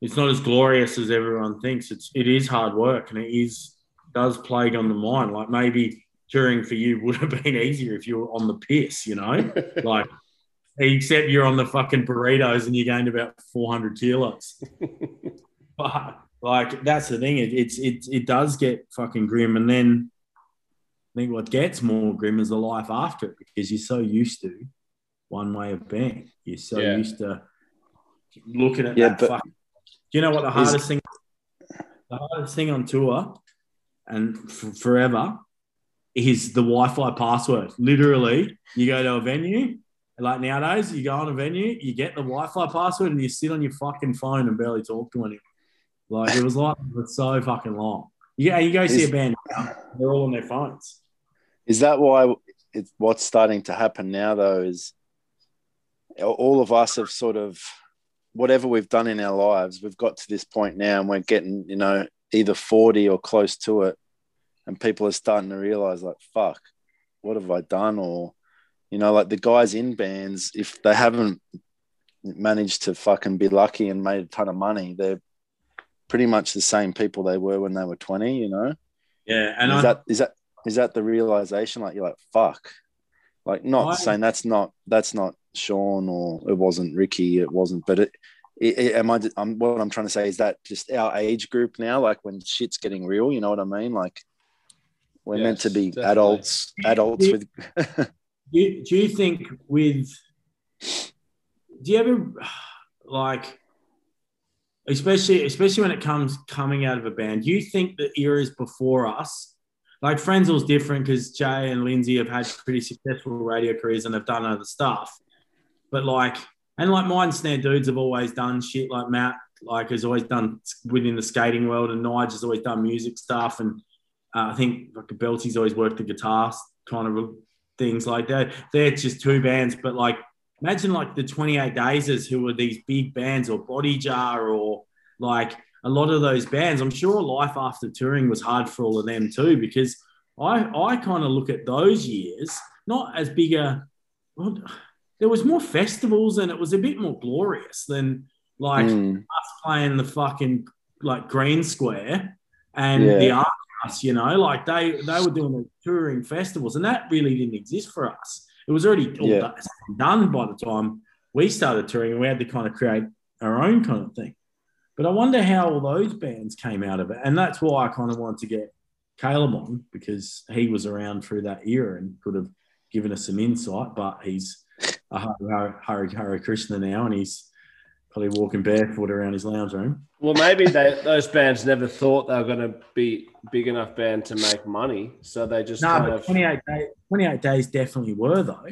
it's not as glorious as everyone thinks. It's it is hard work and it is does plague on the mind. Like maybe touring for you [LAUGHS] would have been easier if you were on the piss, you know? [LAUGHS] like except you're on the fucking burritos and you gained about 400 kilos. [LAUGHS] but like that's the thing. It, it's it it does get fucking grim, and then I think what gets more grim is the life after it because you're so used to one way of being. You're so Yeah. used to looking at Yeah, that. but- fucking, do you know what the hardest thing? The hardest thing on tour and f- forever is the Wi-Fi password. Literally, you go to a venue. Like nowadays, you go on a venue, you get the Wi-Fi password, and you sit on your fucking phone and barely talk to anyone. Like it was [LAUGHS] like it's so fucking long. Yeah, you go see Is- a band, they're all on their phones. Is that why it's what's starting to happen now, though? Is all of us have sort of whatever we've done in our lives, we've got to this point now, and we're getting, you know, either forty or close to it, and people are starting to realize, like, fuck, what have I done? Or, you know, like the guys in bands, if they haven't managed to fucking be lucky and made a ton of money, they're pretty much the same people they were when they were twenty. You know. Yeah, and is I, that is that is that the realization? Like you're like fuck, like not I- saying that's not that's not Sean or it wasn't Ricky, it wasn't. But it, it, it- am I? I'm, what I'm trying to say is that just our age group now, like when shit's getting real, you know what I mean? Like we're meant to be definitely. adults, adults with. [LAUGHS] do you, do you think with do you ever like especially especially when it comes coming out of a band do you think the eras before us like Frenzal's different because Jay and Lindsay have had pretty successful radio careers and have done other stuff. But like and like Mindsnare dudes have always done shit like Matt like has always done within the skating world and Nige has always done music stuff and uh, I think like Belty's always worked the guitar kind of things like that. They're just two bands, but like imagine like the 28 Daysers who were these big bands or Body Jar or like a lot of those bands. I'm sure life after touring was hard for all of them too, because I I kind of look at those years not as big a well, there was more festivals and it was a bit more glorious than like Mm, us playing the fucking like Green Square and Yeah. the art house, you know, like they they were doing the touring festivals, and that really didn't exist for us. It was already all Yeah. done- done by the time we started touring, and we had to kind of create our own kind of thing. But I wonder how all those bands came out of it, and that's why I kind of wanted to get Caleb on because he was around through that era and could have given us some insight. But he's a Hare, Hare, Hare Krishna now, and he's probably walking barefoot around his lounge room. Well, maybe they, those bands never thought they were going to be big enough band to make money, so they just No, kind but of 28, day, 28 days definitely were, though.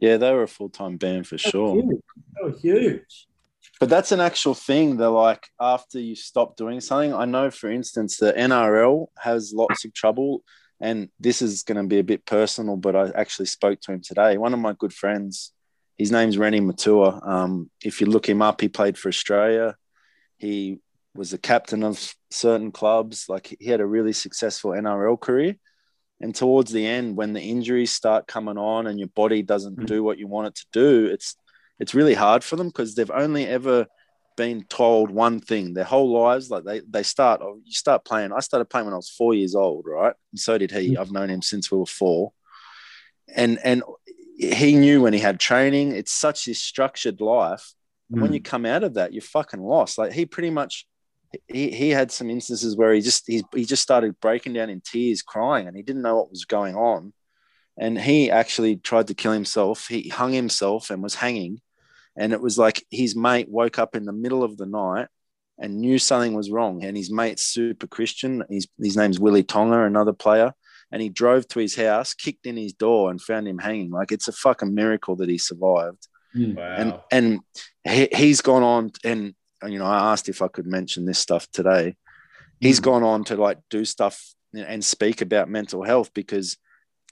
yeah, they were a full time band for sure. Huge. They were huge. But that's an actual thing. They're like after you stop doing something. I know, for instance, the NRL has lots of trouble, and this is going to be a bit personal. But I actually spoke to him today. One of my good friends, his name's Reni Maitua. Um, if you look him up, he played for Australia. He was a captain of certain clubs. Like he had a really successful NRL career. And towards the end, when the injuries start coming on and your body doesn't Mhm. do what you want it to do, it's it's really hard for them because they've only ever been told one thing their whole lives. Like they they start oh, you start playing. I started playing when I was four years old, right? And so did he. I've known him since we were four. And and he knew when he had training. It's such this structured life. And when you hmm. come out of that, you're fucking lost. Like he pretty much he, he had some instances where he just he, he just started breaking down in tears, crying, and he didn't know what was going on. And he actually tried to kill himself. He hung himself and was hanging. And it was like his mate woke up in the middle of the night and knew something was wrong. And his mate's super Christian. His, his name's Willie Tonga, another player. And he drove to his house, kicked in his door, and found him hanging. Like it's a fucking miracle that he survived wow. and and he, he's gone on and you know i asked if i could mention this stuff today he's Mm. gone on to like do stuff and speak about mental health because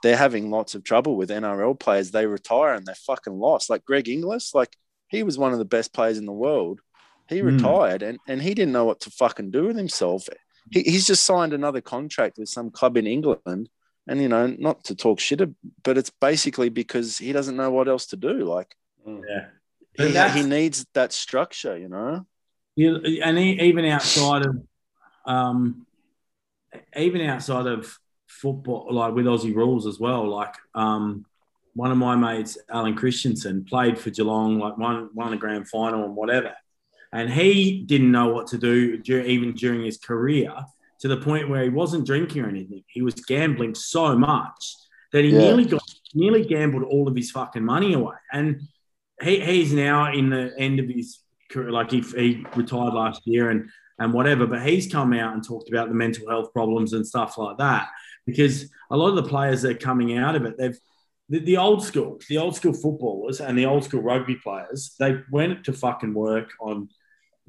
they're having lots of trouble with NRL players. They retire and they're fucking lost. Like Greg Inglis, like he was one of the best players in the world. He Mm. retired and, and he didn't know what to fucking do with himself. He, he's just signed another contract with some club in England. And, you know, not to talk shit, but it's basically because he doesn't know what else to do. Like, Yeah. He, he needs that structure, you know? You, and e- even outside of, um, even outside of football, like with Aussie rules as well. Like um, one of my mates, Allen Christensen, played for Geelong, like won won a grand final and whatever, and he didn't know what to do even during his career to the point where he wasn't drinking or anything. He was gambling so much that he Yeah. nearly got nearly gambled all of his fucking money away, and he, he's now in the end of his career. Like he, he retired last year and and whatever, but he's come out and talked about the mental health problems and stuff like that because a lot of the players that are coming out of it, they've the, the old school, the old school footballers and the old school rugby players, they went to fucking work on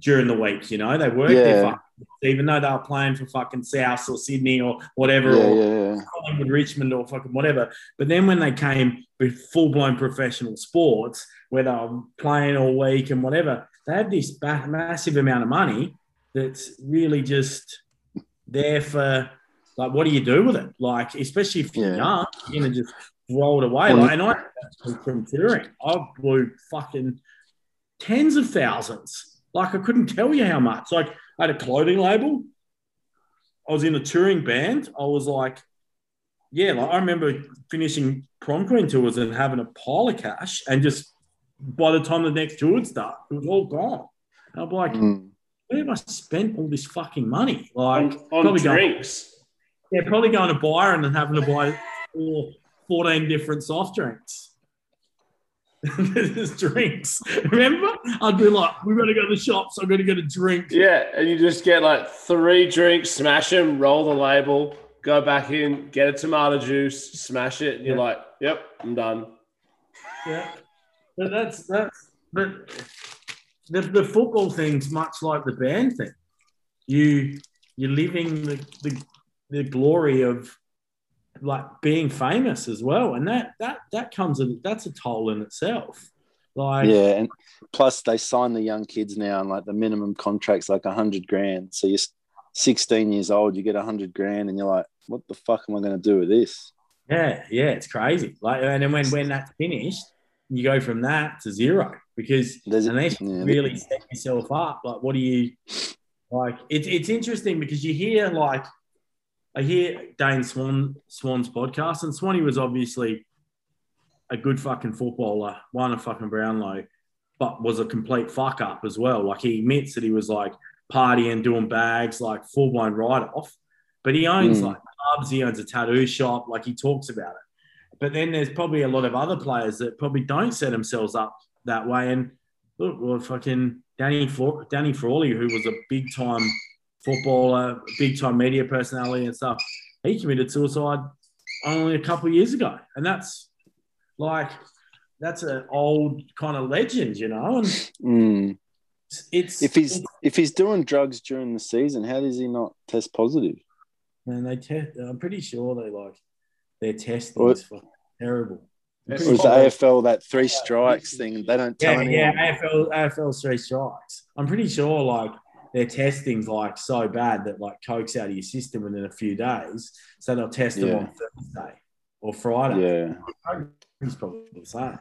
during the week. You know, they worked Yeah. their fucking, even though they were playing for fucking South or Sydney or whatever, Yeah, or yeah. Collingwood, Richmond, or fucking whatever. But then when they came with full blown professional sports, where they were playing all week and whatever, they have this massive amount of money that's really just there for like, what do you do with it? Like, especially if you're young, you know, just roll it away. Like, and I from touring, I blew fucking tens of thousands. Like, I couldn't tell you how much. Like, I had a clothing label. I was in a touring band. I was like, yeah, like I remember finishing prom queen tours and having a pile of cash, and just by the time the next tour would start, it was all gone. And I'd be like, Mm. where have I spent all this fucking money? Like, on, on probably going, drinks. yeah, probably going to buy and then having to buy four, 14 different soft drinks. There's [LAUGHS] drinks. Remember? I'd be like, we've got to go to the shops. I'm going to get a drink. Yeah, and you just get like three drinks, smash them, roll the label, go back in, get a tomato juice, smash it, and you're Yeah. like, "Yep, I'm done." Yeah. But that's that's but the, the football thing's much like the band thing. You you're living the, the the glory of like being famous as well. And that that that comes a that's a toll in itself. Like Yeah, and plus they sign the young kids now, and like the minimum contract's like a hundred grand. So you're 16 years old, you get a hundred grand, and you're like, what the fuck am I going to do with this? Yeah, yeah, it's crazy. Like, and then when when that's finished, you go from that to zero because There's unless yeah, really set yourself up, like, what do you like? It's it's interesting because you hear like I hear Dane Swan Swan's podcast, and Swanee was obviously a good fucking footballer, won a fucking Brownlow, but was a complete fuck up as well. Like he admits that he was like partying, doing bags, like full blown write off. But he owns Mm. like clubs, he owns a tattoo shop, like he talks about it. But then there's probably a lot of other players that probably don't set themselves up that way. And look, well, fucking Danny Danny Frawley, who was a big time footballer, big time media personality and stuff, he committed suicide only a couple of years ago, and that's like that's an old kind of legend, you know. And Mm. it's, it's If he's if he's doing drugs during the season, how does he not test positive? and they test. I'm pretty sure they like their testing is terrible. I'm Or pretty is the AFL that three strikes thing? They don't tell yeah, anyone. yeah, AFL, AFL three strikes. I'm pretty sure like their testing's like so bad that like coke's out of your system within a few days, so they'll test them on Thursday or Friday. Yeah, He's probably the same.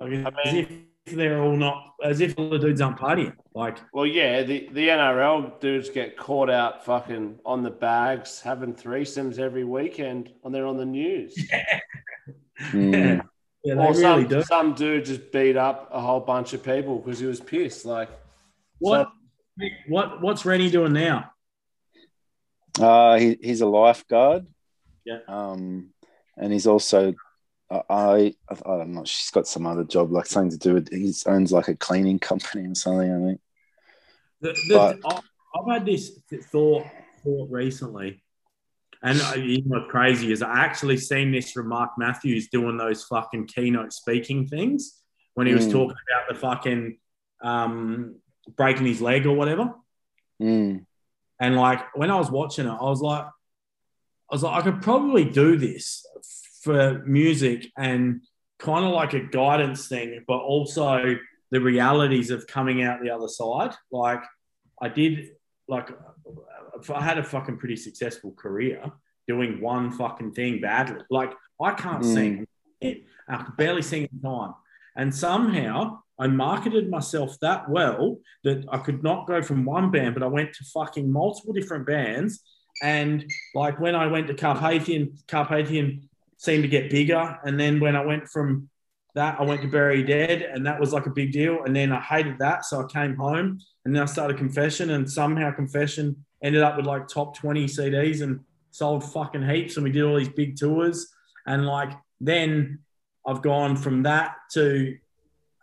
Like, as if they're all not, as if all the dudes aren't partying. Like, Well, yeah, the, the NRL dudes get caught out fucking on the bags, having threesomes every weekend, and they're on the news. Mm. [LAUGHS] yeah, yeah, or really some, do. some dude just beat up a whole bunch of people because he was pissed. Like, What, what, what's Reni doing now? Uh, he, he's a lifeguard. Yeah. Um, and he's also, I, I, I don't know, she's got some other job, like something to do with, he owns like a cleaning [LAUGHS] company or something, I think. The, the, But- I've had this thought thought recently, and you know what's crazy is I actually seen this from Mark Mathews doing those fucking keynote speaking things when he was Mm. talking about the fucking um, breaking his leg or whatever. Mm. And like when I was watching it, I was like, I was like, I could probably do this for music and kind of like a guidance thing, but also the realities of coming out the other side. Like I did, like I had a fucking pretty successful career doing one fucking thing badly. Like I can't Mm. sing. I can barely sing in time. And somehow I marketed myself that well that I could not go from one band, but I went to fucking multiple different bands. And like when I went to Carpathian, Carpathian seemed to get bigger. And then when I went from that, I went to Bury Dead, and that was like a big deal. And then I hated that. So I came home and then I started Confession, and somehow Confession ended up with like top 20 CDs and sold fucking heaps. And we did all these big tours. And like then I've gone from that to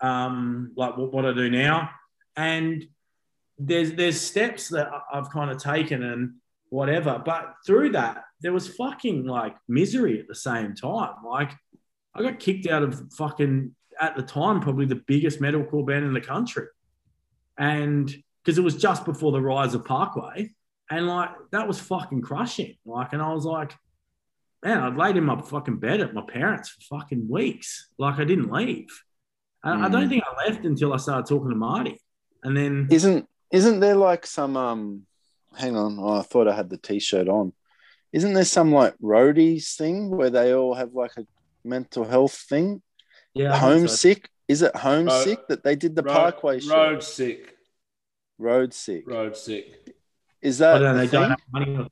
um, like what, what I do now. And there's there's steps that I've kind of taken and whatever. But through that, there was fucking like misery at the same time. Like I got kicked out of fucking at the time probably the biggest metalcore band in the country, and because it was just before the rise of Parkway, and like that was fucking crushing. Like, and I was like, man, I'd laid in my fucking bed at my parents for fucking weeks. Like I didn't leave. And I don't Mm. think I left until I started talking to Marty, and then Isn't isn't there like some um hang on, oh, I thought I had the t-shirt on. Isn't there some like roadies thing where they all have like a mental health thing? yeah, I think so. homesick? Is it homesick that they did the Road- Parkway show? Road sick. Road sick. Road sick. Is I that don't know, the they don't have money. or-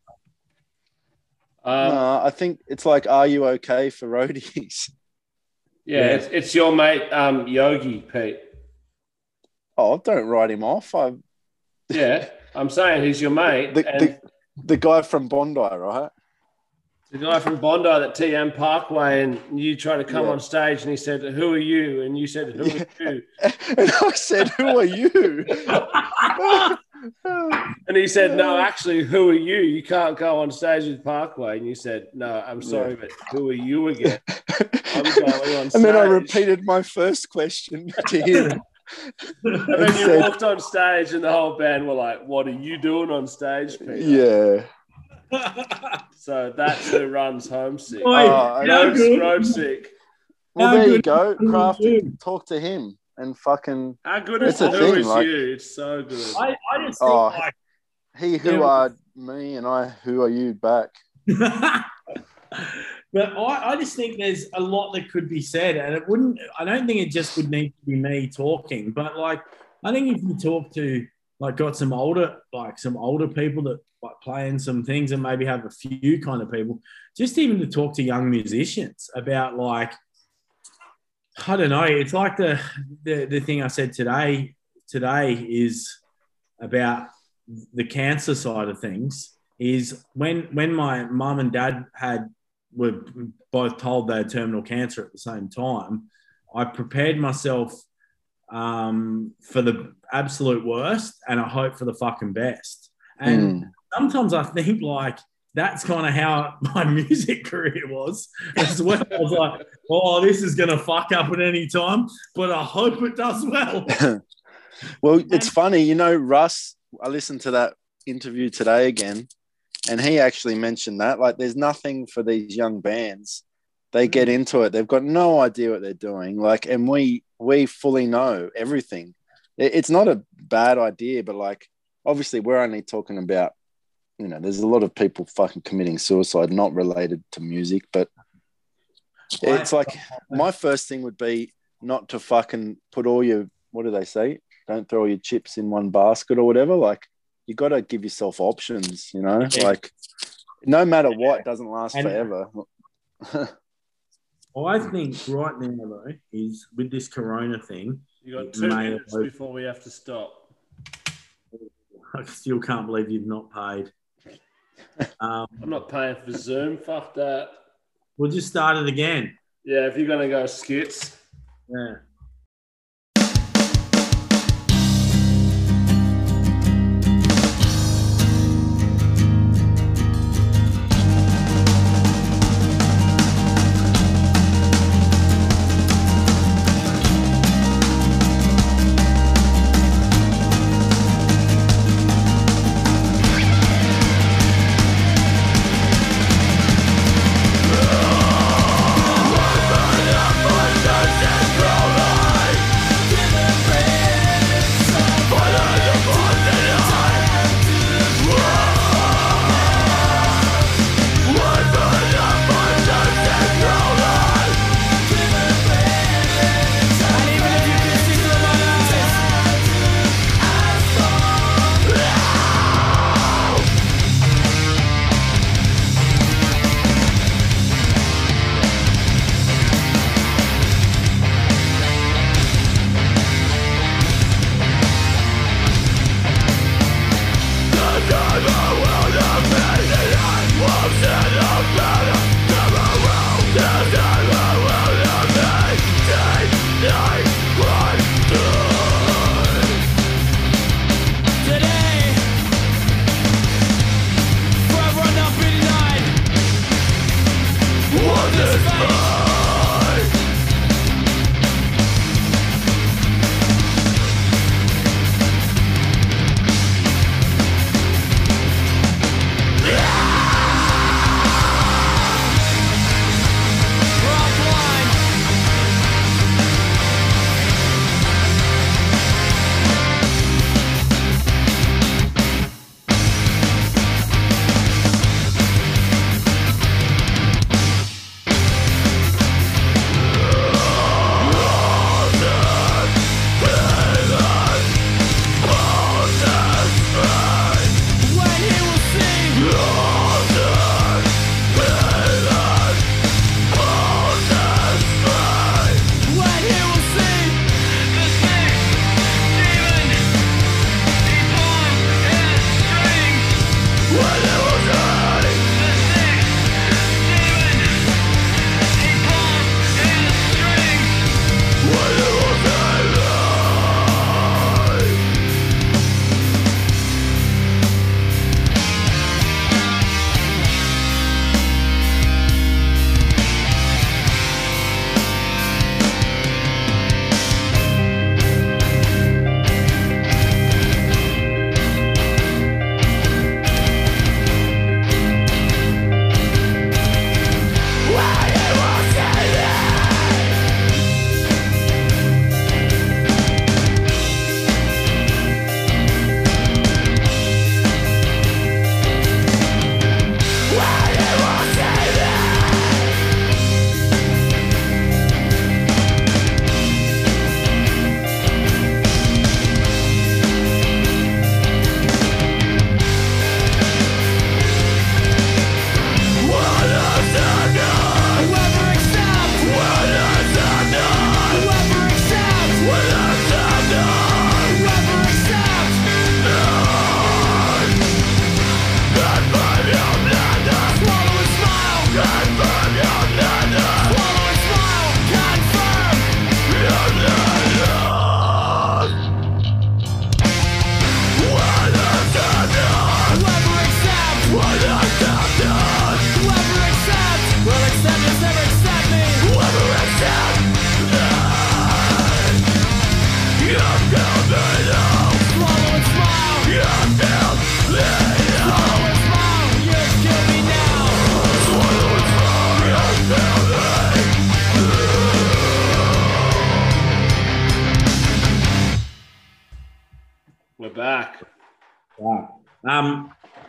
Um, no, I think it's like, are you okay for roadies? [LAUGHS] yeah, Yeah. It's, it's your mate um, Yogi, Pete. Oh, don't write him off. I Yeah, I'm saying he's your mate. the, and the, the guy from Bondi, right? the guy from Bondi that TM Parkway, and you tried to come Yeah. on stage, and he said, "Who are you?" And you said, "Who Yeah. are you?" [LAUGHS] And I said, Who are you? [LAUGHS] And he said, "No, actually, who are you? You can't go on stage with Parkway." And you said, "No, I'm sorry, but who are you again?" [LAUGHS] I'm going on and then I repeated my first question to him. [LAUGHS] And then you said- walked on stage, and the whole band were like, "What are you doing on stage, Peter?" yeah. [LAUGHS] So that's who runs homesick. Oi, Oh, I how Road, good- road sick. Well, How there you go. Crafty, talk to him and fucking How good is That's the the who thing, is like- you? It's so good. I, I just think Oh. like he who Yeah. are me and I who are you back. [LAUGHS] but I, I just think there's a lot that could be said, and it wouldn't. I don't think it just would need to be me talking, but like I think if you talk to like got some older like some older people that like playing some things and maybe have a few kind of people, just even to talk to young musicians about like I don't know. It's like the the, the thing I said today. Today is about the cancer side of things is when when my mum and dad had were both told they had terminal cancer at the same time i prepared myself um, for the absolute worst and i hope for the fucking best and Mm. sometimes i think like that's kind of how [LAUGHS] my music career was as well i was like oh this is going to fuck up at any time but i hope it does well [LAUGHS] Well, it's funny, you know, Russ. I listened to that interview today again, and he actually mentioned that like, there's nothing for these young bands. They mm-hmm. get into it; they've got no idea what they're doing. Like, and we we fully know everything. It's not a bad idea, but like, obviously, we're only talking about, you know, there's a lot of people fucking committing suicide, not related to music, but it's like my first thing would be not to fucking put all your what do they say? Don't throw all your chips in one basket or whatever. Like you got to give yourself options, you know. Yeah. Like no matter what, it doesn't last And- forever. [LAUGHS] I think right now though is with this corona thing, You got two minutes before we have to stop. I still can't believe you've not paid. Um, I'm not paying for Zoom. Fuck that. we'll just start it again. Yeah, if you're gonna go skits, Yeah.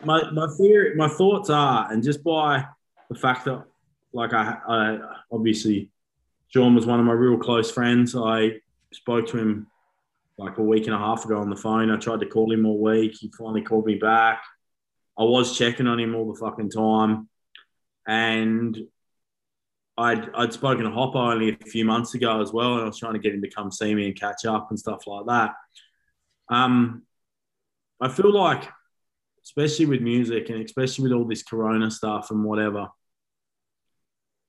My my theory, my thoughts are, and just by the fact that, like, I, I obviously, John was one of my real close friends. I spoke to him like a week and a half ago on the phone. I tried to call him all week. He finally called me back. I was checking on him all the fucking time, and I'd I'd spoken to Hopper only a few months ago as well, and I was trying to get him to come see me and catch up and stuff like that. Um, I feel like, especially with music and especially with all this Corona stuff and whatever,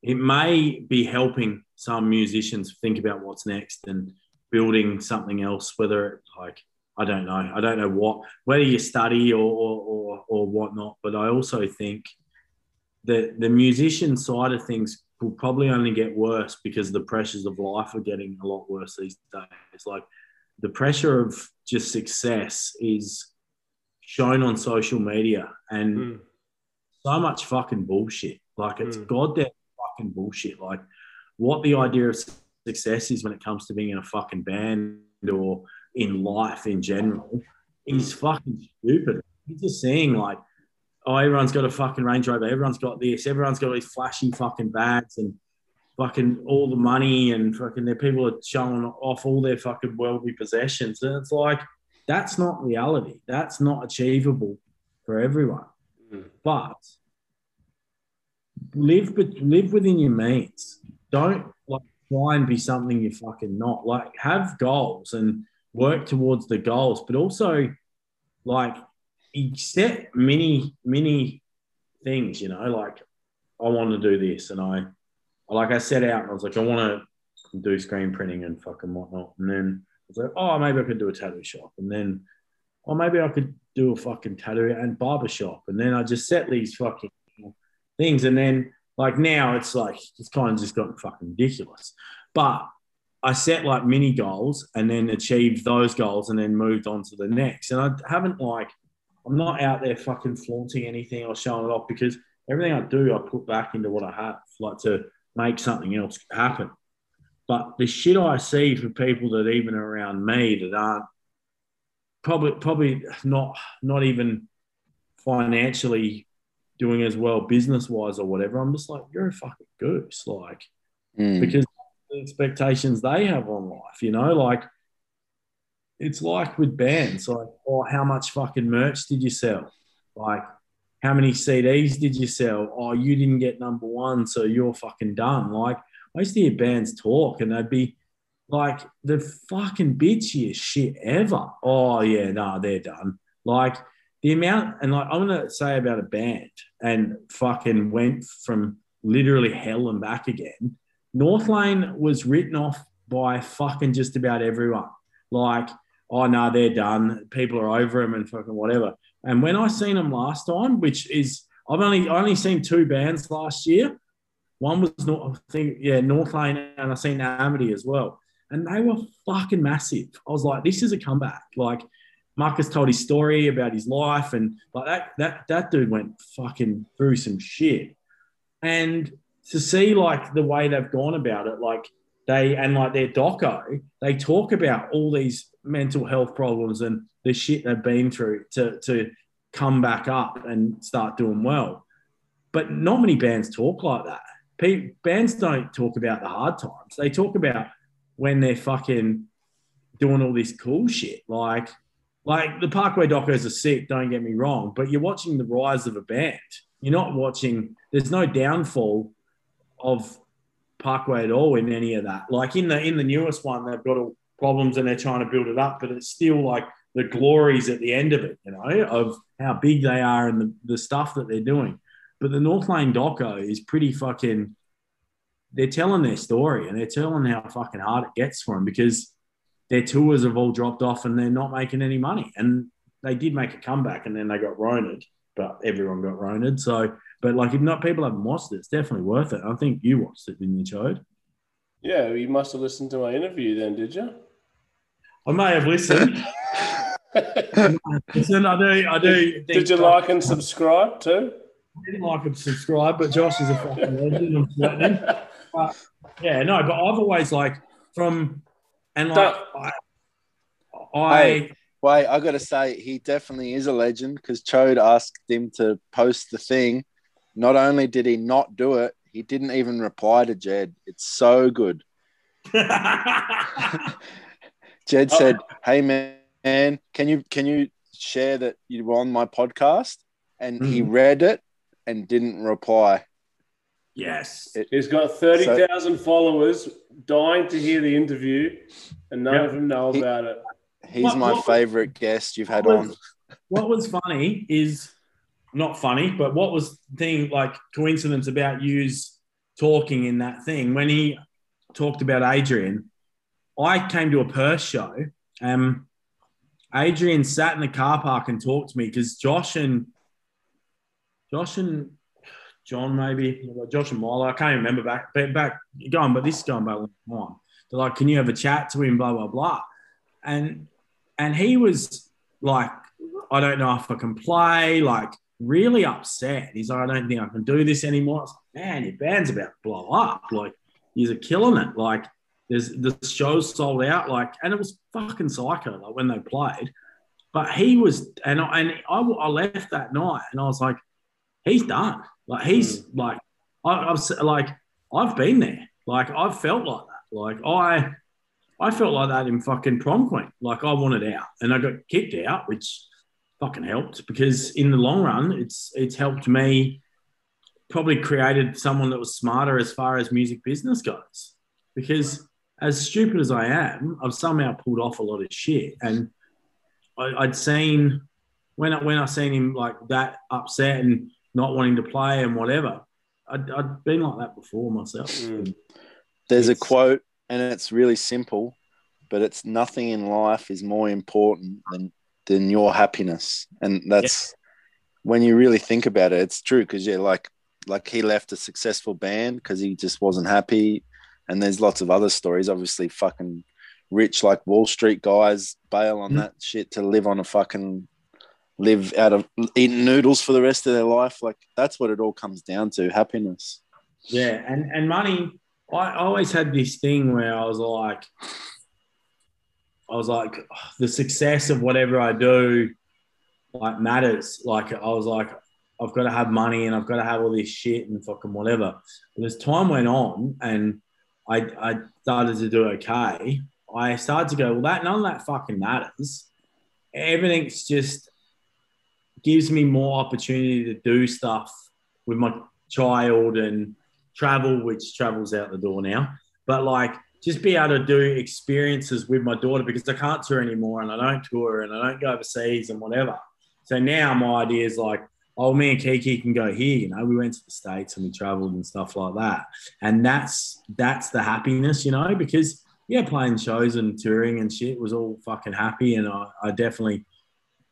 it may be helping some musicians think about what's next and building something else. Whether like I don't know, I don't know what whether you study or or, or whatnot, but I also think that the musician side of things will probably only get worse because the pressures of life are getting a lot worse these days. Like the pressure of just success is shown on social media and Mm. so much fucking bullshit. Like it's Mm. goddamn fucking bullshit. Like what the idea of success is when it comes to being in a fucking band or in life in general is fucking stupid. You're just saying like, oh, everyone's got a fucking Range Rover, everyone's got this, everyone's got these flashy fucking bags and fucking all the money and fucking their people are showing off all their fucking worldly possessions. And it's like, that's not reality. That's not achievable for everyone. Mm. But live, but live within your means. Don't like try and be something you're fucking not. Like have goals and work towards the goals, but also like set many, many things. You know, like I want to do this, and I like I set out and I was like, I want to do screen printing and fucking whatnot, and then was like, oh, maybe I could do a tattoo shop, and then or maybe I could do a fucking tattoo and barber shop. And then I just set these fucking things. And then like now it's like it's kind of just gotten fucking ridiculous. But I set like mini goals and then achieved those goals and then moved on to the next. And I haven't like I'm not out there fucking flaunting anything or showing it off because everything I do I put back into what I have, like to make something else happen. But the shit I see for people that even around me that aren't probably probably not not even financially doing as well business wise or whatever. I'm just like, you're a fucking goose, like Mm. because the expectations they have on life, you know, like it's like with bands, like, oh, how much fucking merch did you sell? Like, how many CDs did you sell? Oh, you didn't get number one, so you're fucking done. Like, I used to hear bands talk and they'd be like the fucking bitchiest shit ever. Oh, yeah, no, they're done. Like, the amount, and like, I'm to say about a band and fucking went from literally hell and back again. North Lane was written off by fucking just about everyone. Like, oh no, they're done. People are over them and fucking whatever. And when I seen them last time, which is I've only only seen two bands last year. One was North, I think, yeah, North Lane, and I seen Amity as well. And they were fucking massive. I was like, this is a comeback. Like Marcus told his story about his life, and like that that that dude went fucking through some shit. And to see like the way they've gone about it, like they and like their doco, they talk about all these mental health problems and the shit they've been through to to come back up and start doing well. But not many bands talk like that. Bands don't talk about the hard times. They talk about when they're fucking doing all this cool shit. Like, like the Parkway docos are sick. Don't get me wrong, but you're watching the rise of a band. You're not watching. There's no downfall of Parkway at all in any of that. Like in the in the newest one, they've got all problems and they're trying to build it up, but it's still like the glories at the end of it, you know, of how big they are and the, the stuff that they're doing. But the North Lane Doco is pretty fucking. They're telling their story and they're telling how fucking hard it gets for them because their tours have all dropped off and they're not making any money. And they did make a comeback and then they got roned, but everyone got roned. So, but like if not people haven't watched it, it's definitely worth it. I think you watched it, didn't you, Chode? Yeah, you must have listened to my interview then, did you? I may have listened. [LAUGHS] Listen, I do. I do. Did you like and subscribe too? I and subscribe, but Josh is a fucking legend. [LAUGHS] But yeah, no, but I've always like from and like I, I Hey. Wait, I got to say, he definitely is a legend because Chode asked him to post the thing. Not only did he not do it, he didn't even reply to Jed. It's so good. [LAUGHS] Jed said, "Hey man, can you can you share that you were on my podcast?" And he Mhm. read it and didn't reply. yes. He's got 30,000 followers dying to hear the interview, and none Yep. of them know He- about it. He's What- my what- favorite guest you've had what on. was- what was funny is not funny, but what was thing like coincidence about yous talking in that thing when he talked about Adrian. I came to a Perth show. Um, Adrian sat in the car park and talked to me because Josh and Josh and John maybe Josh and Milo. I can't remember back back, going, but this is going back a long time. They're like, "Can you have a chat to him?" Blah blah blah, and and he was like, I don't know if I can play, like really upset. He's like, I don't think I can do this anymore. I was like, man, your band's about to blow up. Like, you're killing it. Like, there's the show's sold out. Like, and it was fucking psycho like when they played. But he was, and I, and I, I left that night, and I was like, he's done. Like, he's mm. like, I, I've like, I've been there. Like, I've felt like that. Like, I, I felt like that in fucking prom queen. Like I wanted out, and I got kicked out, which fucking helped because in the long run, it's it's helped me. Probably created someone that was smarter as far as music business goes. Because as stupid as I am, I've somehow pulled off a lot of shit, and I, I'd seen when I, when I seen him like that upset and not wanting to play and whatever. I'd, I'd been like that before myself. Mm. There's a quote, and it's really simple, but it's nothing in life is more important than than your happiness, and that's when you really think about it. It's true because yeah, like like he left a successful band because he just wasn't happy, and there's lots of other stories. Obviously, fucking rich like Wall Street guys bail on Mm. that shit to live on a fucking live out of eating noodles for the rest of their life. Like that's what it all comes down to: happiness. Yeah, and and money. I always had this thing where I was like, I was like, oh, the success of whatever I do, like matters. Like I was like, I've got to have money and I've got to have all this shit and fucking whatever. But as time went on and I I started to do okay, I started to go, well, that none of that fucking matters. Everything's just gives me more opportunity to do stuff with my child and travel, which travels out the door now. But like, just be able to do experiences with my daughter because I can't tour anymore and I don't tour and I don't go overseas and whatever. So now my idea is like, oh, me and Kiki can go here. You know, we went to the states and we traveled and stuff like that, and that's that's the happiness, you know, because yeah, playing shows and touring and shit was all fucking happy, and I, I definitely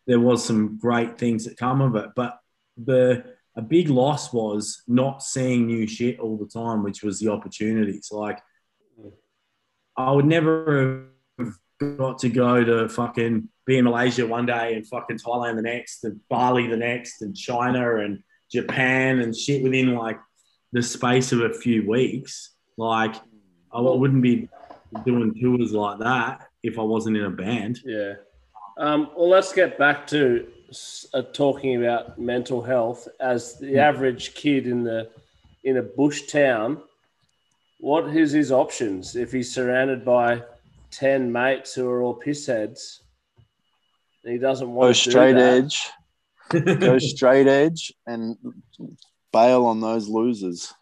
there was some great things that come of it, but the a big loss was not seeing new shit all the time, which was the opportunities. Like, I would never have got to go to fucking be in Malaysia one day and fucking Thailand the next, and Bali the next, and China and Japan and shit within like the space of a few weeks. Like, I wouldn't be doing tours like that if I wasn't in a band. Yeah. Um, well, let's get back to uh, talking about mental health as the average kid in the in a bush town. What is his options if he's surrounded by ten mates who are all pissheads? And he doesn't want Go to straight edge. Go [LAUGHS] straight edge and bail on those losers.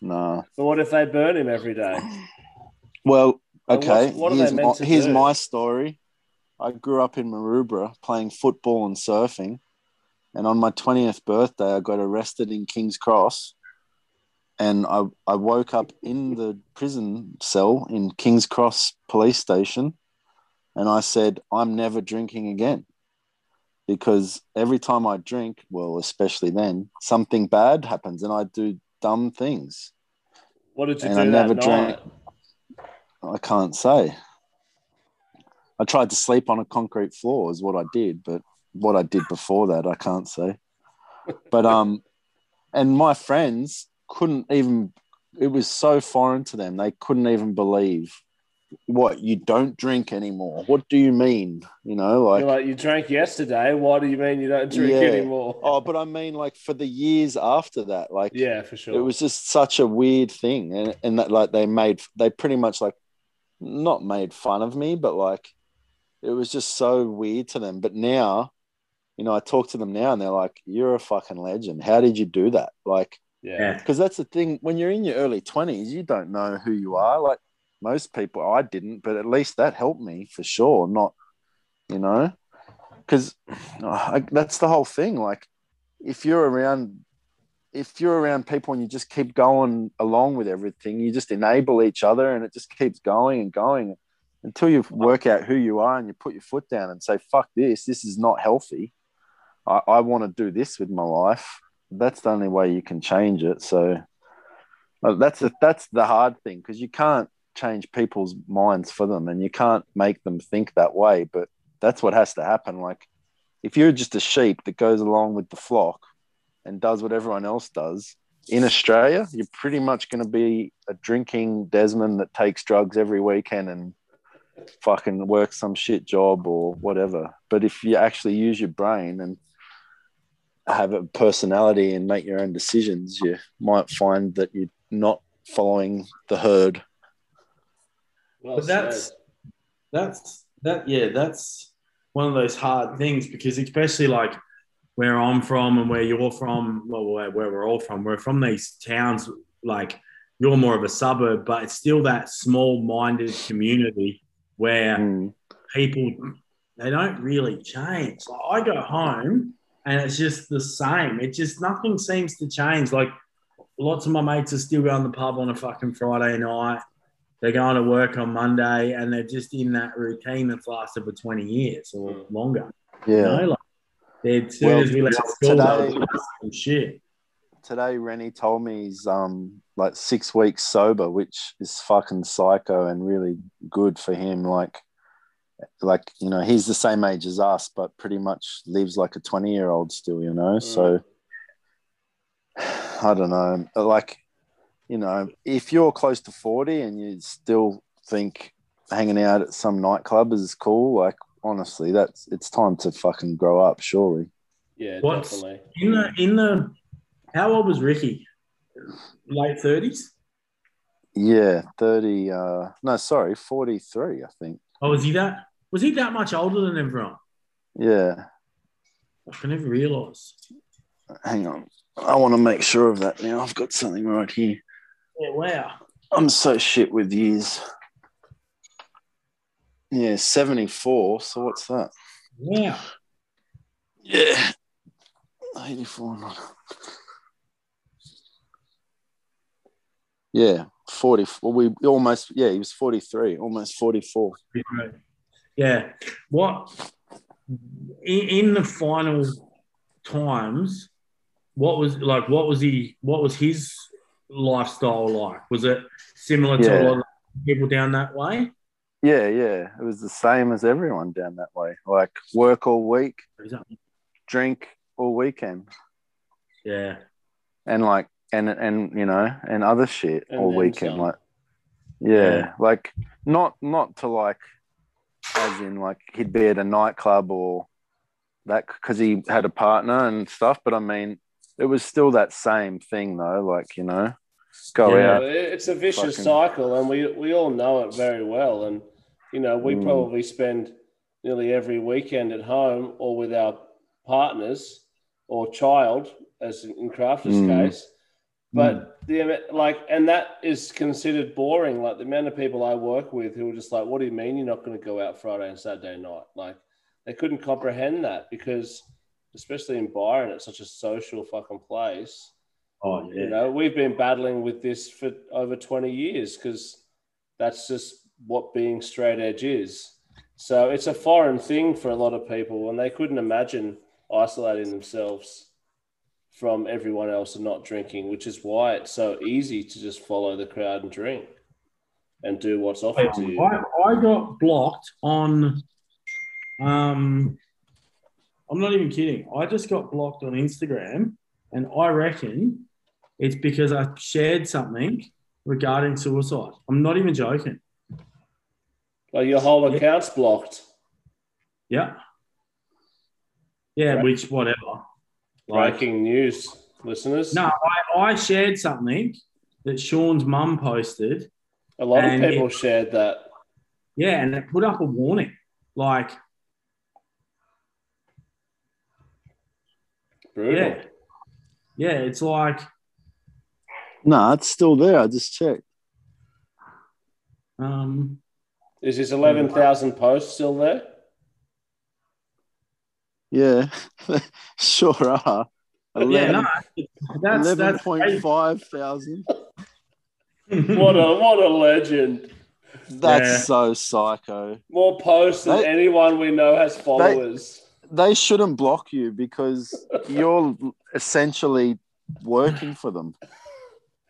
Nah. But what if they burn him every day? Well, okay. what are they here's meant my, here's my story. I grew up in Maroubra playing football and surfing. And on my 20th birthday, I got arrested in King's Cross. And I, I woke up in the prison cell in King's Cross police station. And I said, I'm never drinking again. Because every time I drink, well, especially then, something bad happens and I do dumb things. What did you do? And do I never night? drank. I can't say. I tried to sleep on a concrete floor is what I did, but what I did before that I can't say. But um, and my friends couldn't even. It was so foreign to them; they couldn't even believe what you don't drink anymore. What do you mean? You know, like, like you drank yesterday. Why do you mean you don't drink Yeah. anymore? oh, but I mean, like for the years after that, like yeah, for sure. it was just such a weird thing and, and that like they made they pretty much like not made fun of me but like it was just so weird to them. But now you know i talk to them now and they're like you're a fucking legend. How did you do that? Like yeah. Yeah. because that's the thing when you're in your early 20s you don't know who you are. Like most people i didn't but at least that helped me for sure not you know? Because oh, that's the whole thing. Like if you're around if you're around people and you just keep going along with everything you just enable each other and it just keeps going and going until you work out who you are and you put your foot down and say fuck this this is not healthy. I, I want to do this with my life. That's the only way you can change it. So uh, that's the that's the hard thing because you can't change people's minds for them and you can't make them think that way but that's what has to happen. Like if you're just a sheep that goes along with the flock and does what everyone else does in australia you're pretty much going to be a drinking desmond that takes drugs every weekend and fucking work some shit job or whatever but if you actually use your brain and have a personality and make your own decisions you might find that you're not following the herd Well But that's said. that's that yeah, that's one of those hard things because especially like where I'm from and where you're from, well, where, where we're all from, we're from these towns. Like you're more of a suburb, but it's still that small-minded community where Mm. people they don't really change. Like I go home and it's just the same. It just nothing seems to change. Like lots of my mates are still going to the pub on a fucking Friday night. They're going to work on Monday and they're just in that routine that's lasted for 20 years or longer. You yeah know, like they- as soon Well, as we left school, today- they were some shit. today Reni told me he's um like six weeks sober, which is fucking psycho and really good for him. Like like you know, he's the same age as us, but pretty much lives like a twenty year old still, you know. So mm. [SIGHS] I don't know. Like, you know, if you're close to forty and you still think hanging out at some nightclub is cool, like honestly, that's it's time to fucking grow up, surely. yeah, What's- definitely. In the in the how old was Ricky? Late 30s? Yeah, thirty uh no, sorry, forty three, I think. Oh, was he that was he that much older than everyone? Yeah. I can never realised. Hang on. I want to make sure of that now. I've got something right here. Yeah, wow. I'm so shit with years. Yeah, 74. So what's that? Wow. Yeah. 84. Yeah, 40. Well, we almost, yeah, he was 43, almost 44. Yeah. What in, in the final times? What was like? What was he? What was his lifestyle like? Was it similar to a lot of people down that way? Yeah, yeah. It was the same as everyone down that way. Like work all week, drink all weekend. Yeah. and like and and you know and other shit And all weekend some. like yeah, Yeah. like not not to like as in like he'd be at a nightclub or that because he had a partner and stuff but i mean it was still that same thing though like you know go Yeah. out It's a vicious Fucking- cycle, and we we all know it very well. And you know, we Mm. probably spend nearly every weekend at home or with our partners or child, as in Crafter's Mm. case. But hmm. the like, and that is considered boring. Like the amount of people I work with who are just like, "What do you mean you're not going to go out Friday and Saturday night?" Like they couldn't comprehend that because, especially in Byron, it's such a social fucking place. Oh yeah. You know, we've been battling with this for over 20 years because that's just what being straight edge is. So it's a foreign thing for a lot of people, and they couldn't imagine isolating themselves from everyone else and not drinking, which is why it's so easy to just follow the crowd and drink. and do what's offered to you. I, I got blocked on. Um, I'm not even kidding. I just got blocked on Instagram, and I reckon it's because I shared something regarding suicide. I'm not even joking. Like your whole account's blocked. Yeah. Yeah, Right. which whatever. Like, Breaking news, listeners. no, I, I shared something that Sean's mum posted. A lot of people it- shared that. Yeah, and it put up a warning. Like, Brutal. yeah. Yeah, it's like, No, it's still there. I just checked. um, Is his 11,000 posts still there? Yeah, [LAUGHS] sure are. yeah, no, that's Eleven that's point five thousand. [LAUGHS] What a what a legend. That's Yeah. so psycho. More posts than They- anyone we know has followers. They shouldn't block you because you're essentially working for them.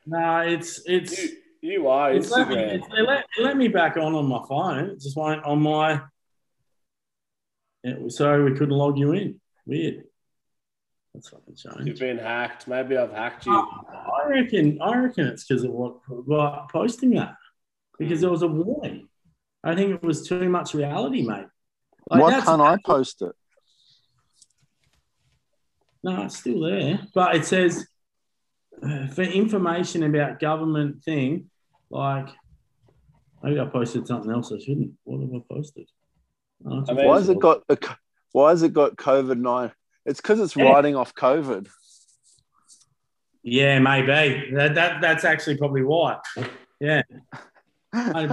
no, it's it's. you, you are It's let, me, it's, they, let, they let me back on on my phone. It just won't on my. It was, so we couldn't log you in. Weird. That's fucking You've been hacked. Maybe I've hacked you. I reckon. I reckon it's because of what, what posting that because there was a warning. I think it was too much reality, mate. Like, Why can't I post it? No, it's still there, but it says uh, for information about government thing, like maybe I posted something else I shouldn't. What have I posted? It's I mean- Why has it got a, Why has it got COVID nine? It's because it's Yeah. riding off COVID. Yeah, maybe. That, that that's actually probably why. Yeah. I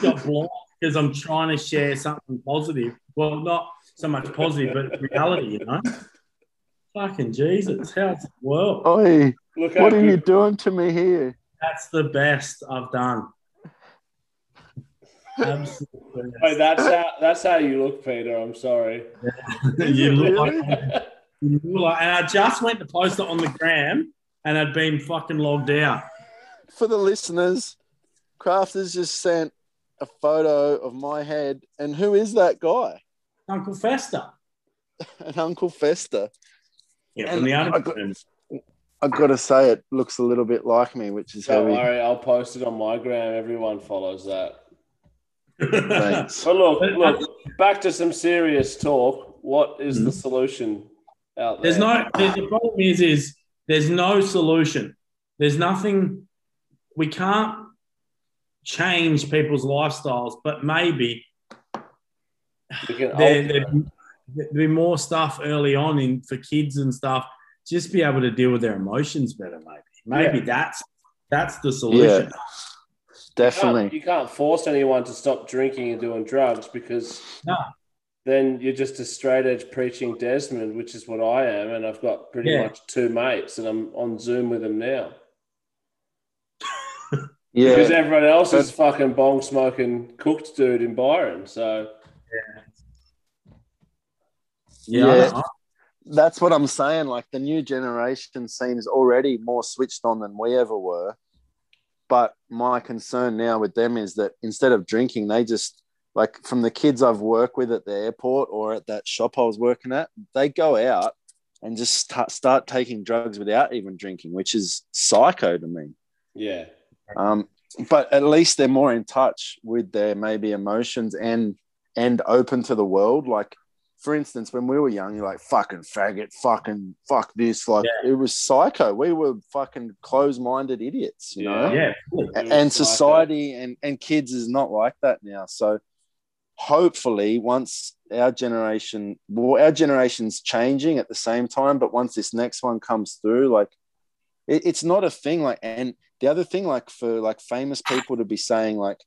got blocked because I'm trying to share something positive. Well, not so much positive, but reality, you know? Fucking Jesus. How's the world? Oi, Look what are you doing to me here? That's the best I've done. Absolutely. [LAUGHS] Wait, that's how that's how you look, Peter. I'm sorry. [LAUGHS] you look Really? like, [LAUGHS] you look like, and I just went to post it on the gram and I'd been fucking logged out. For the listeners, Crafters just sent a photo of my head, and who is that guy? Uncle Fester. And Uncle Fester. Yeah, And from the Undertones. I've got to say, it looks a little bit like me, which is Don't heavy. worry, I'll post it on my gram. Everyone follows that. Thanks. But look, look, back to some serious talk. What is the Mhm. solution out there? There's no. The, the problem is, is there's no solution. There's nothing. We can't change people's lifestyles, but maybe there, alter there'd, be- more stuff early on in for kids and stuff. Just be able to deal with their emotions better. Maybe. Maybe Yeah. that's that's the solution. You can't- Definitely. You can't force anyone to stop drinking and doing drugs because No. then you're just a straight edge preaching Desmond, which is what I am. And I've got pretty Yeah. much two mates and I'm on Zoom with them now. [LAUGHS] Yeah. Because everyone else is fucking bong smoking cooked dude in Byron. So Yeah. Yeah. I- That's what I'm saying. Like the new generation seems already more switched on than we ever were. But my concern now with them is that instead of drinking, they just like from the kids I've worked with at the airport or at that shop I was working at, they go out and just start, start taking drugs without even drinking, which is psycho to me. yeah. Um, but at least they're more in touch with their maybe emotions and and open to the world. Like, for instance, when we were young, you're like fucking faggot, fucking fuck this. Like it was psycho. We were fucking close-minded idiots, you know. yeah. fully. A- It And psycho. society and and kids is not like that now. So hopefully, once our generation, well, our generation's changing at the same time, but once this next one comes through, like it, it's not a thing. Like, and the other thing, like for like famous people to be saying like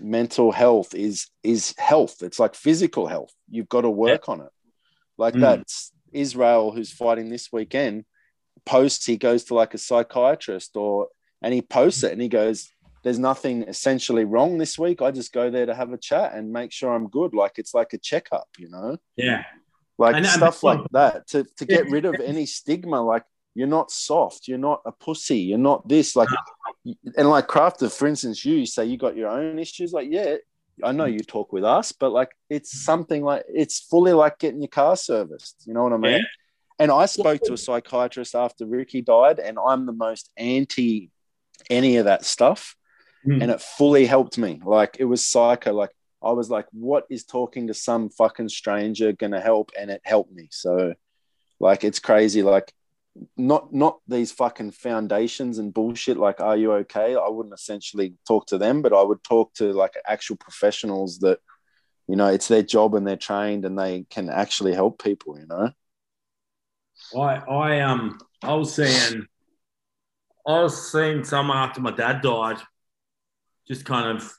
mental health is is health. It's like physical health. You've got to work on it. Like Mm. that's Israel, who's fighting this weekend. Posts he goes to like a psychiatrist or and he posts it and he goes, There's nothing essentially wrong this week. I just go there to have a chat and make sure I'm good. Like it's like a checkup, you know? Yeah. Like and stuff like that to, to get rid of any stigma. Like you're not soft. You're not a pussy. You're not this. Like, and like Crafter, for instance, you say you got your own issues. Like, yeah, I know you talk with us, but like, it's something like it's fully like getting your car serviced. You know what I mean? Yeah. And I spoke to a psychiatrist after Ricky died, and I'm the most anti any of that stuff. Mm. And it fully helped me. Like, it was psycho. Like, I was like, what is talking to some fucking stranger going to help? And it helped me. So, like, it's crazy. Like, not not these fucking foundations and bullshit like are you okay i wouldn't essentially talk to them but i would talk to like actual professionals that you know it's their job and they're trained and they can actually help people you know I I um I was seeing I was seeing someone after my dad died, just kind of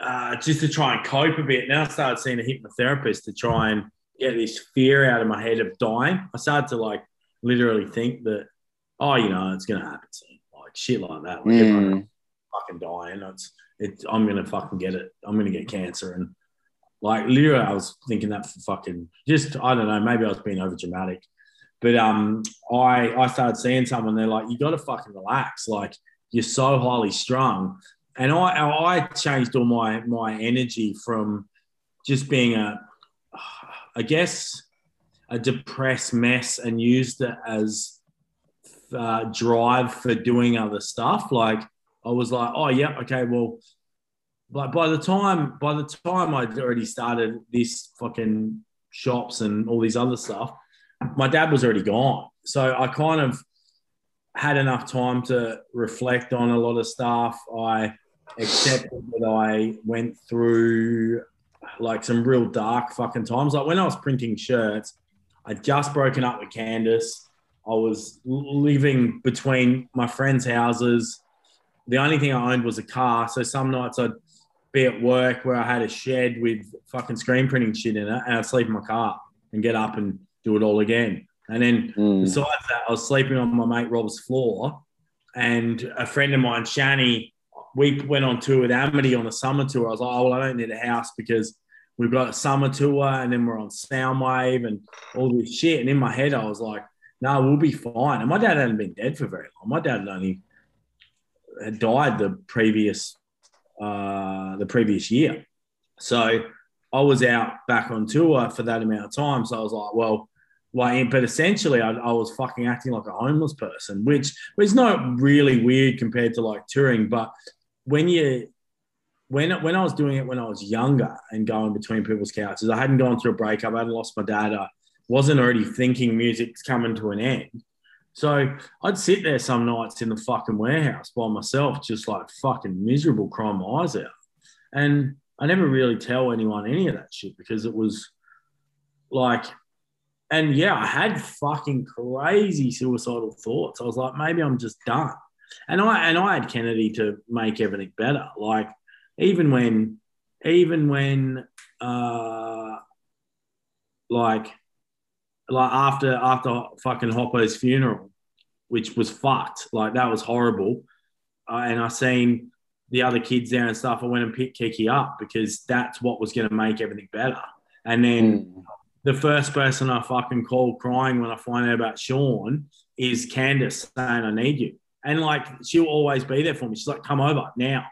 uh, just to try and cope a bit. Now I started seeing a hypnotherapist to try and get this fear out of my head of dying. I started to like literally think that oh you know it's gonna happen soon, like shit like that. Like Mm. fucking dying. It's it's I'm gonna fucking get it. I'm gonna get cancer and. Like literally, I was thinking that for fucking just I don't know. Maybe I was being over dramatic, but um, I I started seeing someone. They're like, you got to fucking relax. Like you're so highly strung, and I I changed all my my energy from just being a, I guess, a depressed mess, and used it as uh, drive for doing other stuff. Like I was like, oh yeah, okay, well. Like by the time by the time I'd already started this fucking shops and all these other stuff, my dad was already gone. So I kind of had enough time to reflect on a lot of stuff. I accepted that I went through like some real dark fucking times. Like when I was printing shirts, I'd just broken up with Candace. I was living between my friends' houses. The only thing I owned was a car. So some nights I'd be at work where I had a shed with fucking screen printing shit in it, and I'd sleep in my car and get up and do it all again. And then Mm. besides that, I was sleeping on my mate Rob's floor, and a friend of mine, Shani, we went on tour with Amity on a summer tour. I was like, oh, well, I don't need a house because we've got a summer tour and then we're on Soundwave and all this shit. And in my head, I was like, no, we'll be fine. And my dad hadn't been dead for very long. My dad had only had died the previous uh, the previous year. So I was out back on tour for that amount of time. So I was like, well, like, but essentially, I, I was fucking acting like a homeless person, which was not really weird compared to like touring. But when you, when when I was doing it when I was younger and going between people's couches, I hadn't gone through a breakup. I hadn't lost my dad. I wasn't already thinking music's coming to an end. So I'd sit there some nights in the fucking warehouse by myself, just like fucking miserable, crying my eyes out. And I never really tell anyone any of that shit because it was like, and yeah, I had fucking crazy suicidal thoughts. I was like, maybe I'm just done. And I and I had Kennedy to make everything better. Like even when, even when, uh, like like after after fucking Hoppo's funeral, which was fucked. Like that was horrible. Uh, and I seen the other kids there and stuff. I went and picked Kiki up because that's what was going to make everything better. And then Mm. the first person I fucking call crying when I find out about Sean is Candace saying I need you. And like she'll always be there for me. She's like, come over now.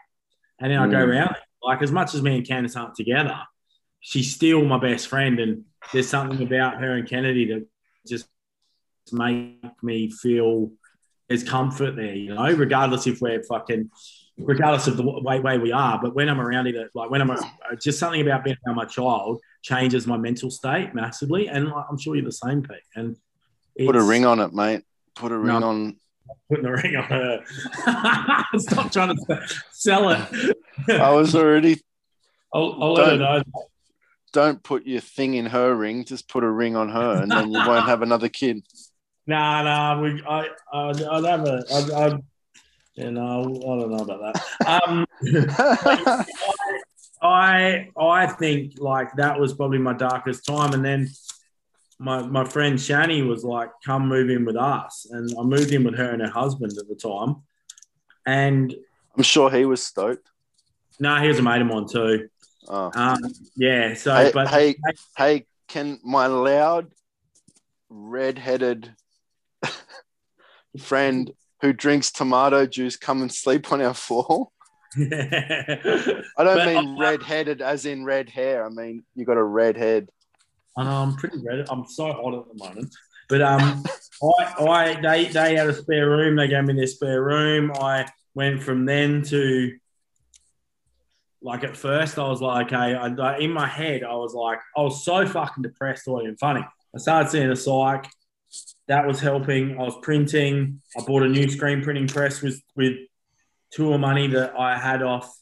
And then I go Mm. around. Like as much as me and Candace aren't together, she's still my best friend. And there's something about her and Kennedy that just make me feel there's comfort there, you know, regardless if we're fucking regardless of the way, way we are. But when I'm around it, like when I'm uh, just something about being around my child changes my mental state massively. And like, I'm sure you're the same, Pete. And Put a ring on it, mate. Put a ring No. on. Putting the ring on her. [LAUGHS] Stop trying to sell it. I was already. [LAUGHS] I'll, I'll let her Don't- know. Don't put your thing in her ring. Just put a ring on her, and then you won't have another kid. Nah, nah. We, I, I'd, I'd have a, I'd, I'd, you know, I don't know about that. Um, [LAUGHS] I, I think like that was probably my darkest time, and then my my friend Shani was like, "Come move in with us," and I moved in with her and her husband at the time, and I'm sure he was stoked. no, he was a mate of mine too. Oh. Um, yeah, so Hey, but hey, hey, can my loud, red-headed [LAUGHS] friend who drinks tomato juice come and sleep on our floor? [LAUGHS] I don't But mean I- red-headed as in red hair. I mean you got a red head. Know I'm pretty red. I'm so hot at the moment. But um, [LAUGHS] I, I, they, they had a spare room. They gave me their spare room. I went from then to, like at first, I was like, okay. I, I- in my head, I was like, I was so fucking depressed. Wasn't even funny. I started seeing a psych. That was helping. I was printing. I bought a new screen printing press with with tour money that I had off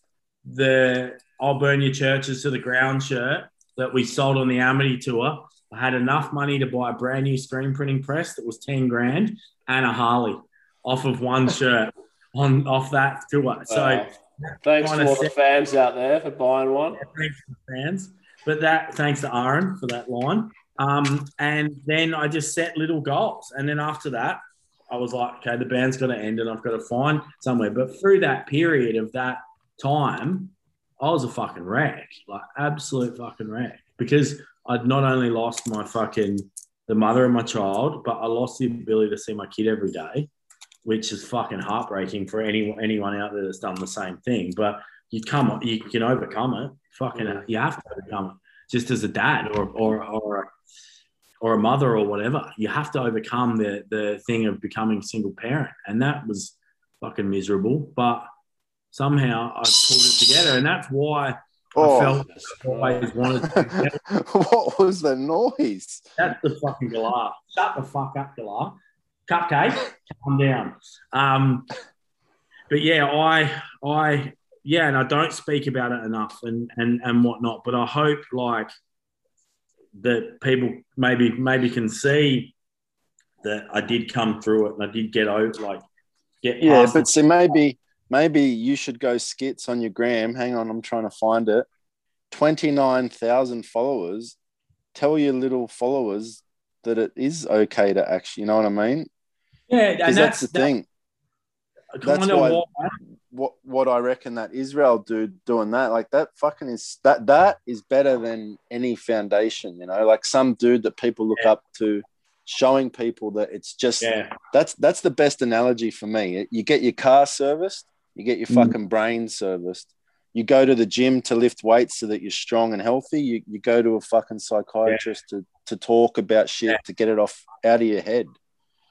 the I'll burn your churches to the ground shirt that we sold on the Amity tour. I had enough money to buy a brand new screen printing press that was 10 grand and a Harley off of one [LAUGHS] shirt on off that tour. So Thanks to all the fans out there for buying one. thanks to the fans. But that thanks to Aaron for that line. Um, and then I just set little goals. And then after that, I was like, okay, the band's got to end and I've got to find somewhere. But through that period of that time, I was a fucking wreck, like absolute fucking wreck. Because I'd not only lost my fucking the mother of my child, but I lost the ability to see my kid every day, which is fucking heartbreaking for any anyone out there that's done the same thing. But you come, you can overcome it. Fucking, mm. you have to overcome it. Just as a dad or or or or a mother or whatever, you have to overcome the the thing of becoming a single parent, and that was fucking miserable. But somehow I pulled it together, and that's why Oh, I felt I always wanted. To. [LAUGHS] what was the noise? That's the fucking galah. Shut the fuck up, galah. Cupcake, calm down. Um, but yeah, I, I, yeah, and I don't speak about it enough and and and whatnot. But I hope like that people maybe maybe can see that I did come through it and I did get over like get Yeah, but see, maybe maybe you should go skits on your gram. Hang on, I'm trying to find it. Twenty nine thousand followers. Tell your little followers that it is okay to actually. You know what I mean? yeah, Because and that's, that's, the thing. That's why- what What what I reckon that Israel dude doing that like that fucking is that that is better than any foundation. You know, like some dude that people look Yeah. up to, showing people that it's just yeah, that's that's the best analogy for me. You get your car serviced, you get your Mm. fucking brain serviced. You go to the gym to lift weights so that you're strong and healthy. You, you go to a fucking psychiatrist to, to talk about shit Yeah. to get it off out of your head.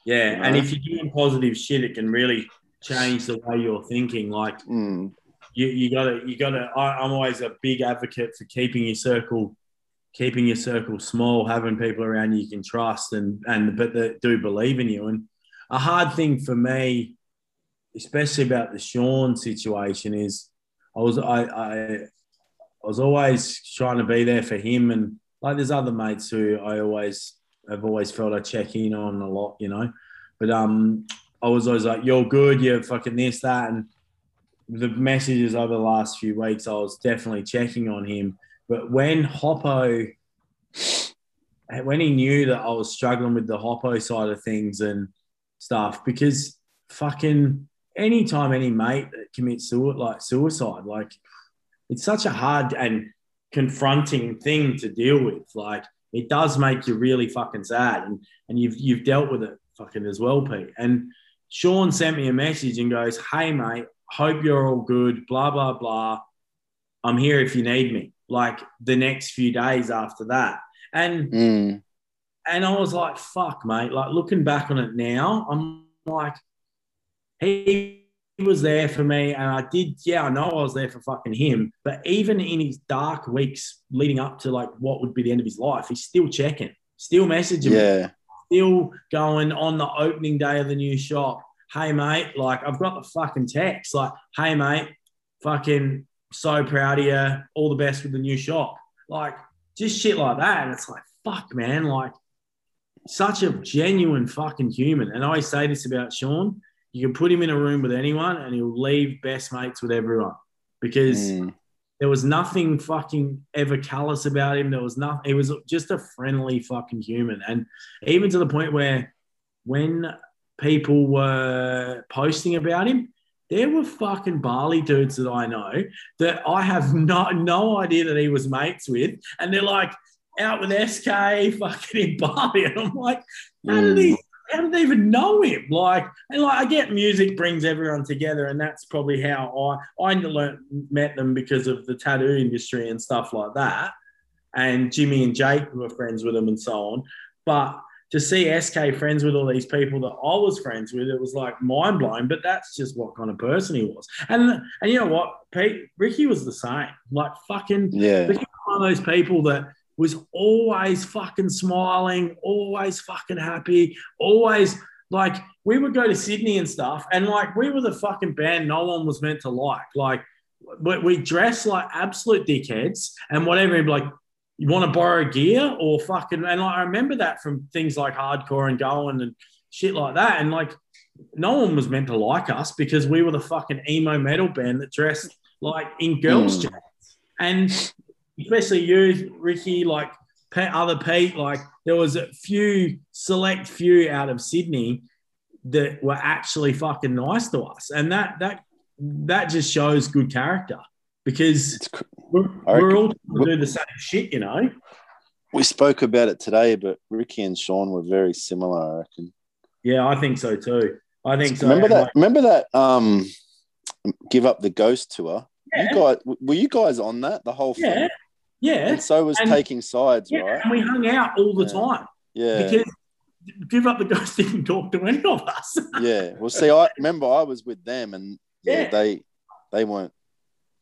yeah. You And if you're doing positive shit, it can really change the way you're thinking. Like Mm. you, you gotta you gotta I, i'm always a big advocate for keeping your circle keeping your circle small having people around you you can trust and and but that do believe in you and a hard thing for me especially about the sean situation is i was i i, I was always trying to be there for him and like there's other mates who i always have always felt i check in on a lot you know but um i was always like you're good you're fucking this that and the messages over the last few weeks, I was definitely checking on him. But when Hoppo, when he knew that I was struggling with the Hoppo side of things and stuff, because fucking anytime any mate that commits suicide, like suicide, like it's such a hard and confronting thing to deal with. Like it does make you really fucking sad, and and you've you've dealt with it fucking as well, Pete. And Sean sent me a message and goes, "Hey mate, hope you're all good. Blah blah blah. I'm here if you need me." Like the next few days after that, and Mm. and I was like, "Fuck, mate!" Like looking back on it now, I'm like, he was there for me, and I did. Yeah, I know I was there for fucking him. But even in his dark weeks leading up to like what would be the end of his life, he's still checking, still messaging me Yeah. still going on the opening day of the new shop. Hey, mate, like I've got the fucking text, like, hey, mate, fucking so proud of you. All the best with the new shop. Like, just shit like that. And it's like, fuck, man, like, such a genuine fucking human. And I always say this about Sean you can put him in a room with anyone and he'll leave best mates with everyone because Mm. there was nothing fucking ever callous about him. There was nothing. He was just a friendly fucking human, and even to the point where when people were posting about him, there were fucking Bali dudes that I know that I have no no idea that he was mates with, and they're like out with SK fucking in Bali, [LAUGHS] and I'm like, how did he how did they even know him? Like, and like I get music brings everyone together, and that's probably how I I learned met them because of the tattoo industry and stuff like that. And Jimmy and Jake were friends with them and so on. But to see SK friends with all these people that I was friends with, it was like mind blowing. But that's just what kind of person he was. And and you know what, Pete Ricky was the same. Like fucking Yeah. Ricky was one of those people that was always fucking smiling, always fucking happy, always like we would go to Sydney and stuff, and like we were the fucking band no one was meant to like. Like we, dressed like absolute dickheads and whatever. Be like, you want to borrow gear or fucking and like, I remember that from things like hardcore and going and shit like that. And like no one was meant to like us because we were the fucking emo metal band that dressed like in girls' Mm. jackets. And especially you, Ricky, like other Pete, like there was a few select few out of Sydney that were actually fucking nice to us. And that that that just shows good character because we're, we're all trying to do the same shit, you know. we spoke about it today, but Ricky and Sean were very similar, I reckon. Yeah, I think so too. I think so. remember that? like, Remember that? Um, give up the ghost tour. Yeah. You guys were you guys on that the whole yeah, thing? Yeah, And so was And- taking sides, yeah. right? And we hung out all the Yeah. time Yeah, because give up the ghost didn't talk to any of us. [LAUGHS] yeah. Well, see, I remember I was with them, and yeah, Yeah. they they weren't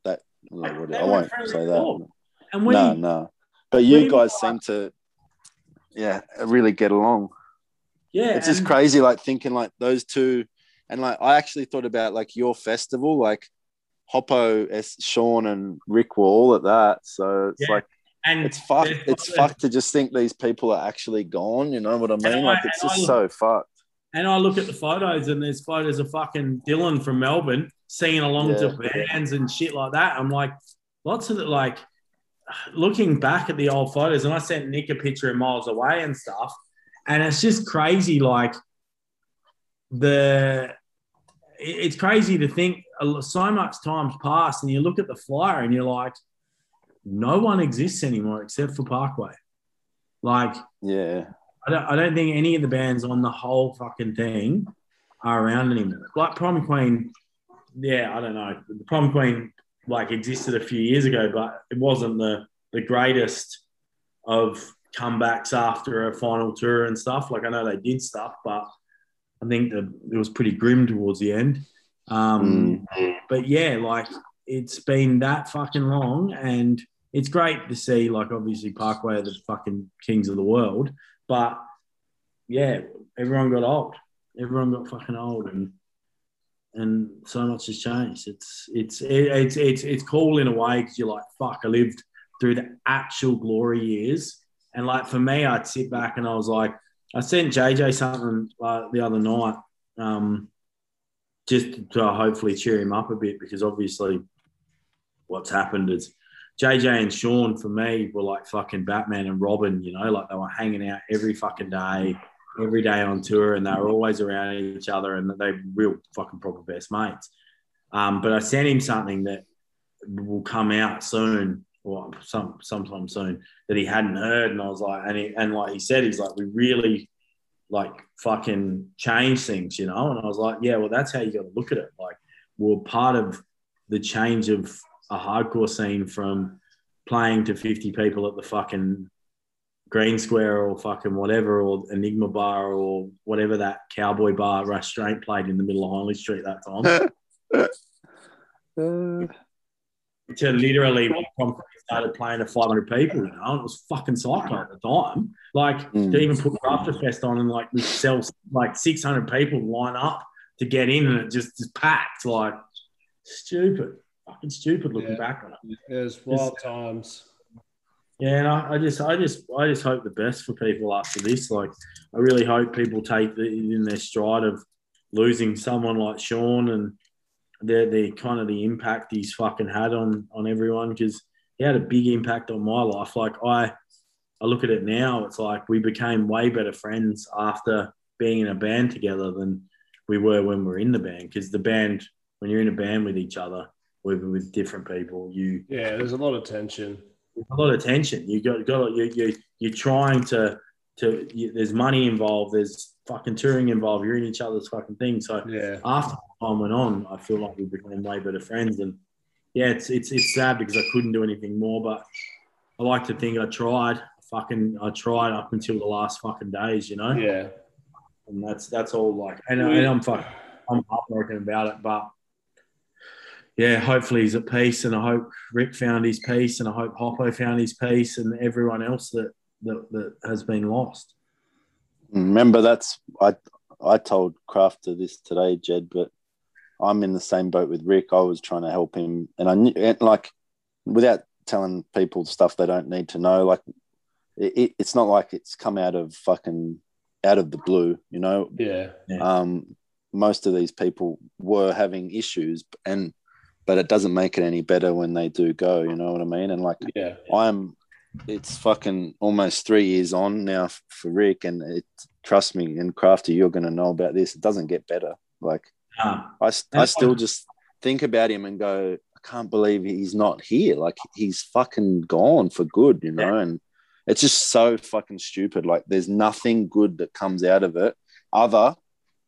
that. Like, they I won't say that. And No, no. But you guys seem to, yeah, really get along. yeah, it's just crazy like thinking like those two and like i actually thought about like your festival like hoppo S, sean and rick were all at that so it's Yeah. like And it's fucked it's fucked to just think these people are actually gone you know what i mean I- like it's just I- so fucked And I look at the photos, and there's photos of fucking Dylan from Melbourne singing along to bands and shit like that. I'm like, lots of it, like, looking back at the old photos, and I sent Nick a picture of miles away and stuff, and it's just crazy. Like, the it's crazy to think so much time's passed, and you look at the flyer, and you're like, no one exists anymore except for Parkway. Like, yeah I don't, I don't think any of the bands on the whole fucking thing are around anymore. Like Prom Queen, yeah, I don't know. The Prom Queen like existed a few years ago, but it wasn't the the greatest of comebacks after a final tour and stuff. Like I know they did stuff, but I think that it was pretty grim towards the end. Um, But yeah, like it's been that fucking long, and it's great to see. Like obviously Parkway are the fucking kings of the world, but yeah, everyone got old. Everyone got fucking old, and and so much has changed. It's it's it's it's it's cool in a way because you're like, fuck, I lived through the actual glory years, and like for me, I'd sit back and I was like, I sent JJ something uh, the other night, um, just to hopefully cheer him up a bit because obviously, what's happened is. JJ and Sean for me were like fucking Batman and Robin, you know, like they were hanging out every fucking day, every day on tour, and they were always around each other, and they were real fucking proper best mates. Um, but I sent him something that will come out soon, or some sometime soon, that he hadn't heard, and I was like, and he, and like he said, he's like, we really like fucking change things, you know, and I was like, yeah, well, that's how you got to look at it. Like, we're part of the change of a hardcore scene from playing to 50 people at the fucking Green Square or fucking whatever, or Enigma Bar or whatever that cowboy bar restaurant played in the middle of Hindley Street that time. [LAUGHS] Uh, to literally when Tom started playing to 500 people, you know, and it was fucking psycho at the time. Like Mm. to even put Crafter Fest on and like we sell like 600 people line up to get in and it just is packed. Like stupid, fucking stupid looking Yeah. back on it. It was wild times. Yeah, and I, I just, I just, I just hope the best for people after this. Like, I really hope people take the, in their stride of losing someone like Sean and the the kind of the impact he's fucking had on on everyone because he had a big impact on my life. Like I, I look at it now, it's like we became way better friends after being in a band together than we were when we were in the band. Because the band, when you're in a band with each other, with with different people, you Yeah, there's a lot of tension. a lot of tension. You got got you you you're trying to to you, there's money involved, there's fucking touring involved. You're in each other's fucking thing. So Yeah. after time went on, I feel like we became way better friends. And yeah, it's it's it's sad because I couldn't do anything more, but I like to think I tried. Fucking, I tried up until the last fucking days, you know. Yeah. And that's that's all like, and, and I'm fucking, I'm heartbroken about it, but yeah, hopefully he's at peace, and I hope Rick found his peace, and I hope Hoppo found his peace, and everyone else that that, that has been lost. Remember, that's I I told Crafter this today, Jed, but I'm in the same boat with Rick. I was trying to help him, and I knew, and like, without telling people stuff they don't need to know, like, it, it, it's not like it's come out of fucking out of the blue, you know. Yeah. Um, most of these people were having issues, and but it doesn't make it any better when they do go. You know what I mean? And like, Yeah. I'm it's fucking almost three years on now for Rick, and it trust me, and Crafty, you're gonna know about this. It doesn't get better. Like Um, I, I still just think about him and go, I can't believe he's not here. Like he's fucking gone for good, you know. And it's just so fucking stupid. Like there's nothing good that comes out of it other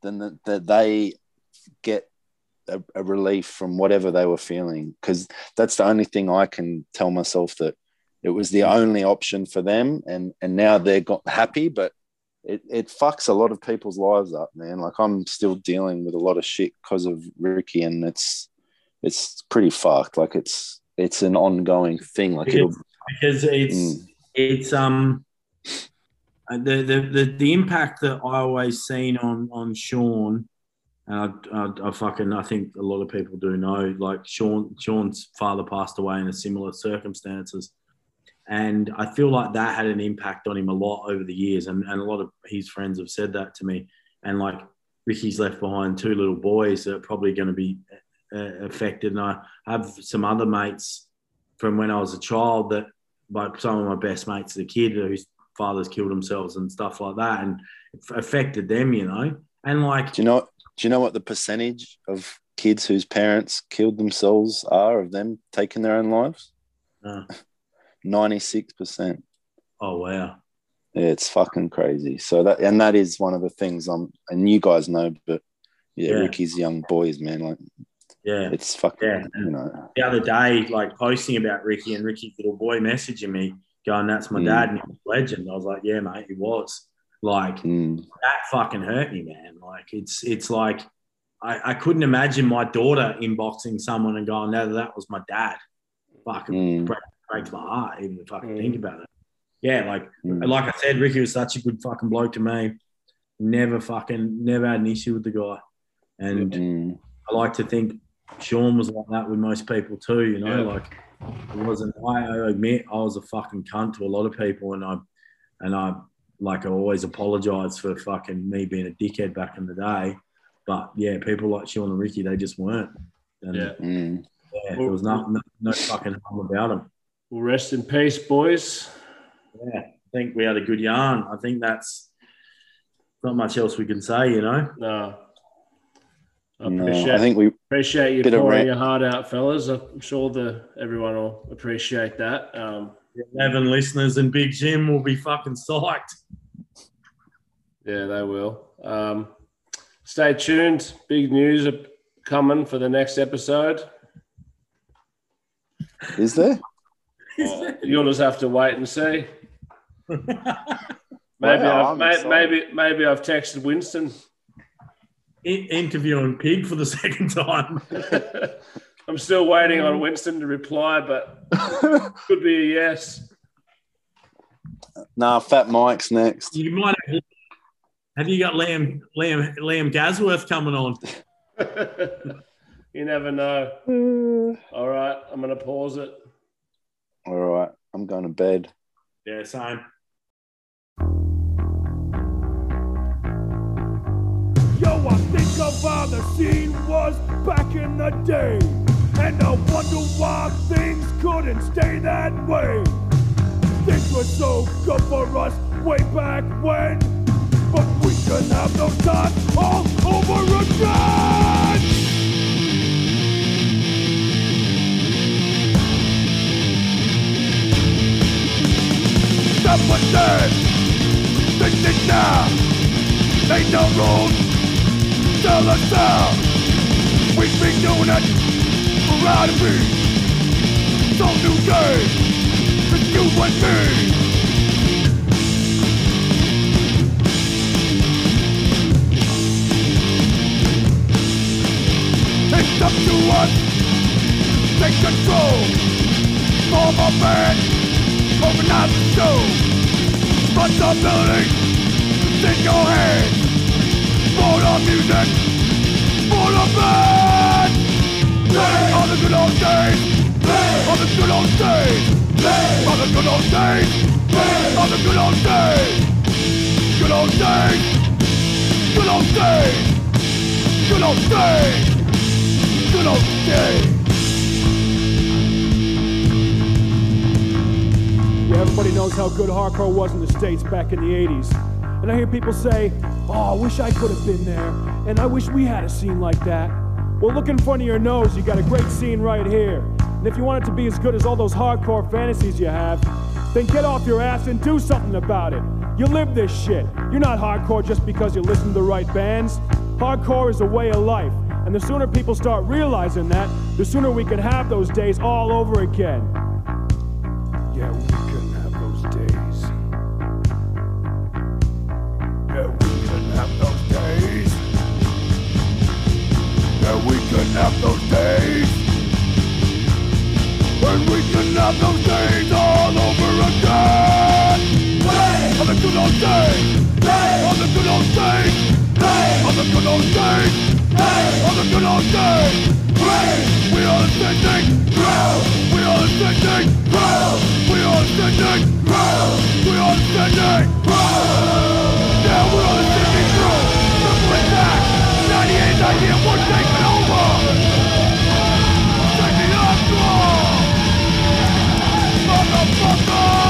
than that, that they get a, a relief from whatever they were feeling. Because that's the only thing I can tell myself that it was the only option for them, and and now they're got happy, but. It, it fucks a lot of people's lives up, man. Like I'm still dealing with a lot of shit because of Ricky, and it's it's pretty fucked. Like it's it's an ongoing thing. Like it'll because it's Mm. it's um the, the the the impact that I always seen on on Sean, and I, I, I fucking I think a lot of people do know. Like Sean Sean's father passed away in a similar circumstances, and I feel like that had an impact on him a lot over the years, and and a lot of his friends have said that to me, and like. Ricky's left behind two little boys that are probably going to be uh, affected, and I have some other mates from when I was a child that like some of my best mates as a kid whose fathers killed themselves and stuff like that, and it affected them, you know. And like, do you know do you know what the percentage of kids whose parents killed themselves are of them taking their own lives? uh, Ninety six percent. oh wow, Yeah, it's fucking crazy. So that and that is one of the things I'm and you guys know, but yeah, Yeah. Ricky's young boys, man. Like yeah. it's fucking Yeah. you know. The other day, like posting about Ricky and Ricky's little boy messaging me, going, "That's my Mm. dad," and he was a legend. I was like, "Yeah, mate, he was." Like mm, that fucking hurt me, man. Like it's it's like I, I couldn't imagine my daughter inboxing someone and going, "No, that was my dad." Fucking mm, breaks my heart even to fucking Mm. think about it. Yeah, like mm. like I said, Ricky was such a good fucking bloke to me. Never fucking never had an issue with the guy, and Mm. I like to think Sean was like that with most people too. You know, Yeah. like it wasn't. I I admit I was a fucking cunt to a lot of people, and I and I like I always apologise for fucking me being a dickhead back in the day. But yeah, people like Sean and Ricky, they just weren't. And Yeah. Mm. yeah, there was no, no, no fucking harm about them. Well, rest in peace, boys. Yeah, I think we had a good yarn. I think that's not much else we can say, you know. No. I No, I think we appreciate you pouring your heart out, fellas. I'm sure the everyone will appreciate that. Um, Eleven listeners and Big Jim will be fucking psyched. yeah, they will. Um, stay tuned. Big news are coming for the next episode. is there? Oh, you'll just have to wait and see. [LAUGHS] Maybe, Wow, I've, I'm may, maybe, maybe I've texted Winston. In- interviewing Pig for the [LAUGHS] second time. [LAUGHS] I'm still waiting on Winston to reply, but could be a yes. nah, Fat Mike's next. You might have. Have you got Liam Liam Liam Gasworth coming on? you never know. All right, I'm going to pause it. All right, I'm going to bed. Yeah, same. Yo, I think of how the scene was back in the day. And I wonder why things couldn't stay that way. Things were so good for us way back when. But we can have those times all over again. Step with them. Think it now. Ain't no rules. Tell us now. We've been doing it for out of me. So new day. It's you and me. It's up to us. Take control. Form a band. Organize the show. Responsibility. Take your hands. For the music. For the band. Play on the good old days. Play on the good old days. Play on the good old days. Play on the good old days. Good old days. Good old days. Good old days. Good old days. Everybody knows how good hardcore was in the States back in the 80s. And I hear people say, oh, I wish I could have been there, and I wish we had a scene like that. Well, look in front of your nose, you got a great scene right here. And if you want it to be as good as all those hardcore fantasies you have, then get off your ass and do something about it. You live this shit. You're not hardcore just because you listen to the right bands. Hardcore is a way of life. And the sooner people start realizing that, the sooner we can have those days all over again. Yeah, can have those days. When we can have those days all over again. Play on the good old days. Play on the good old days. Play on the good old days. Play on the good old days. Play We are standing proud We are standing proud We are standing proud We are standing proud Yeah, we are standing proud Triple attack. 98, 98, 1, 8, Motherfucker!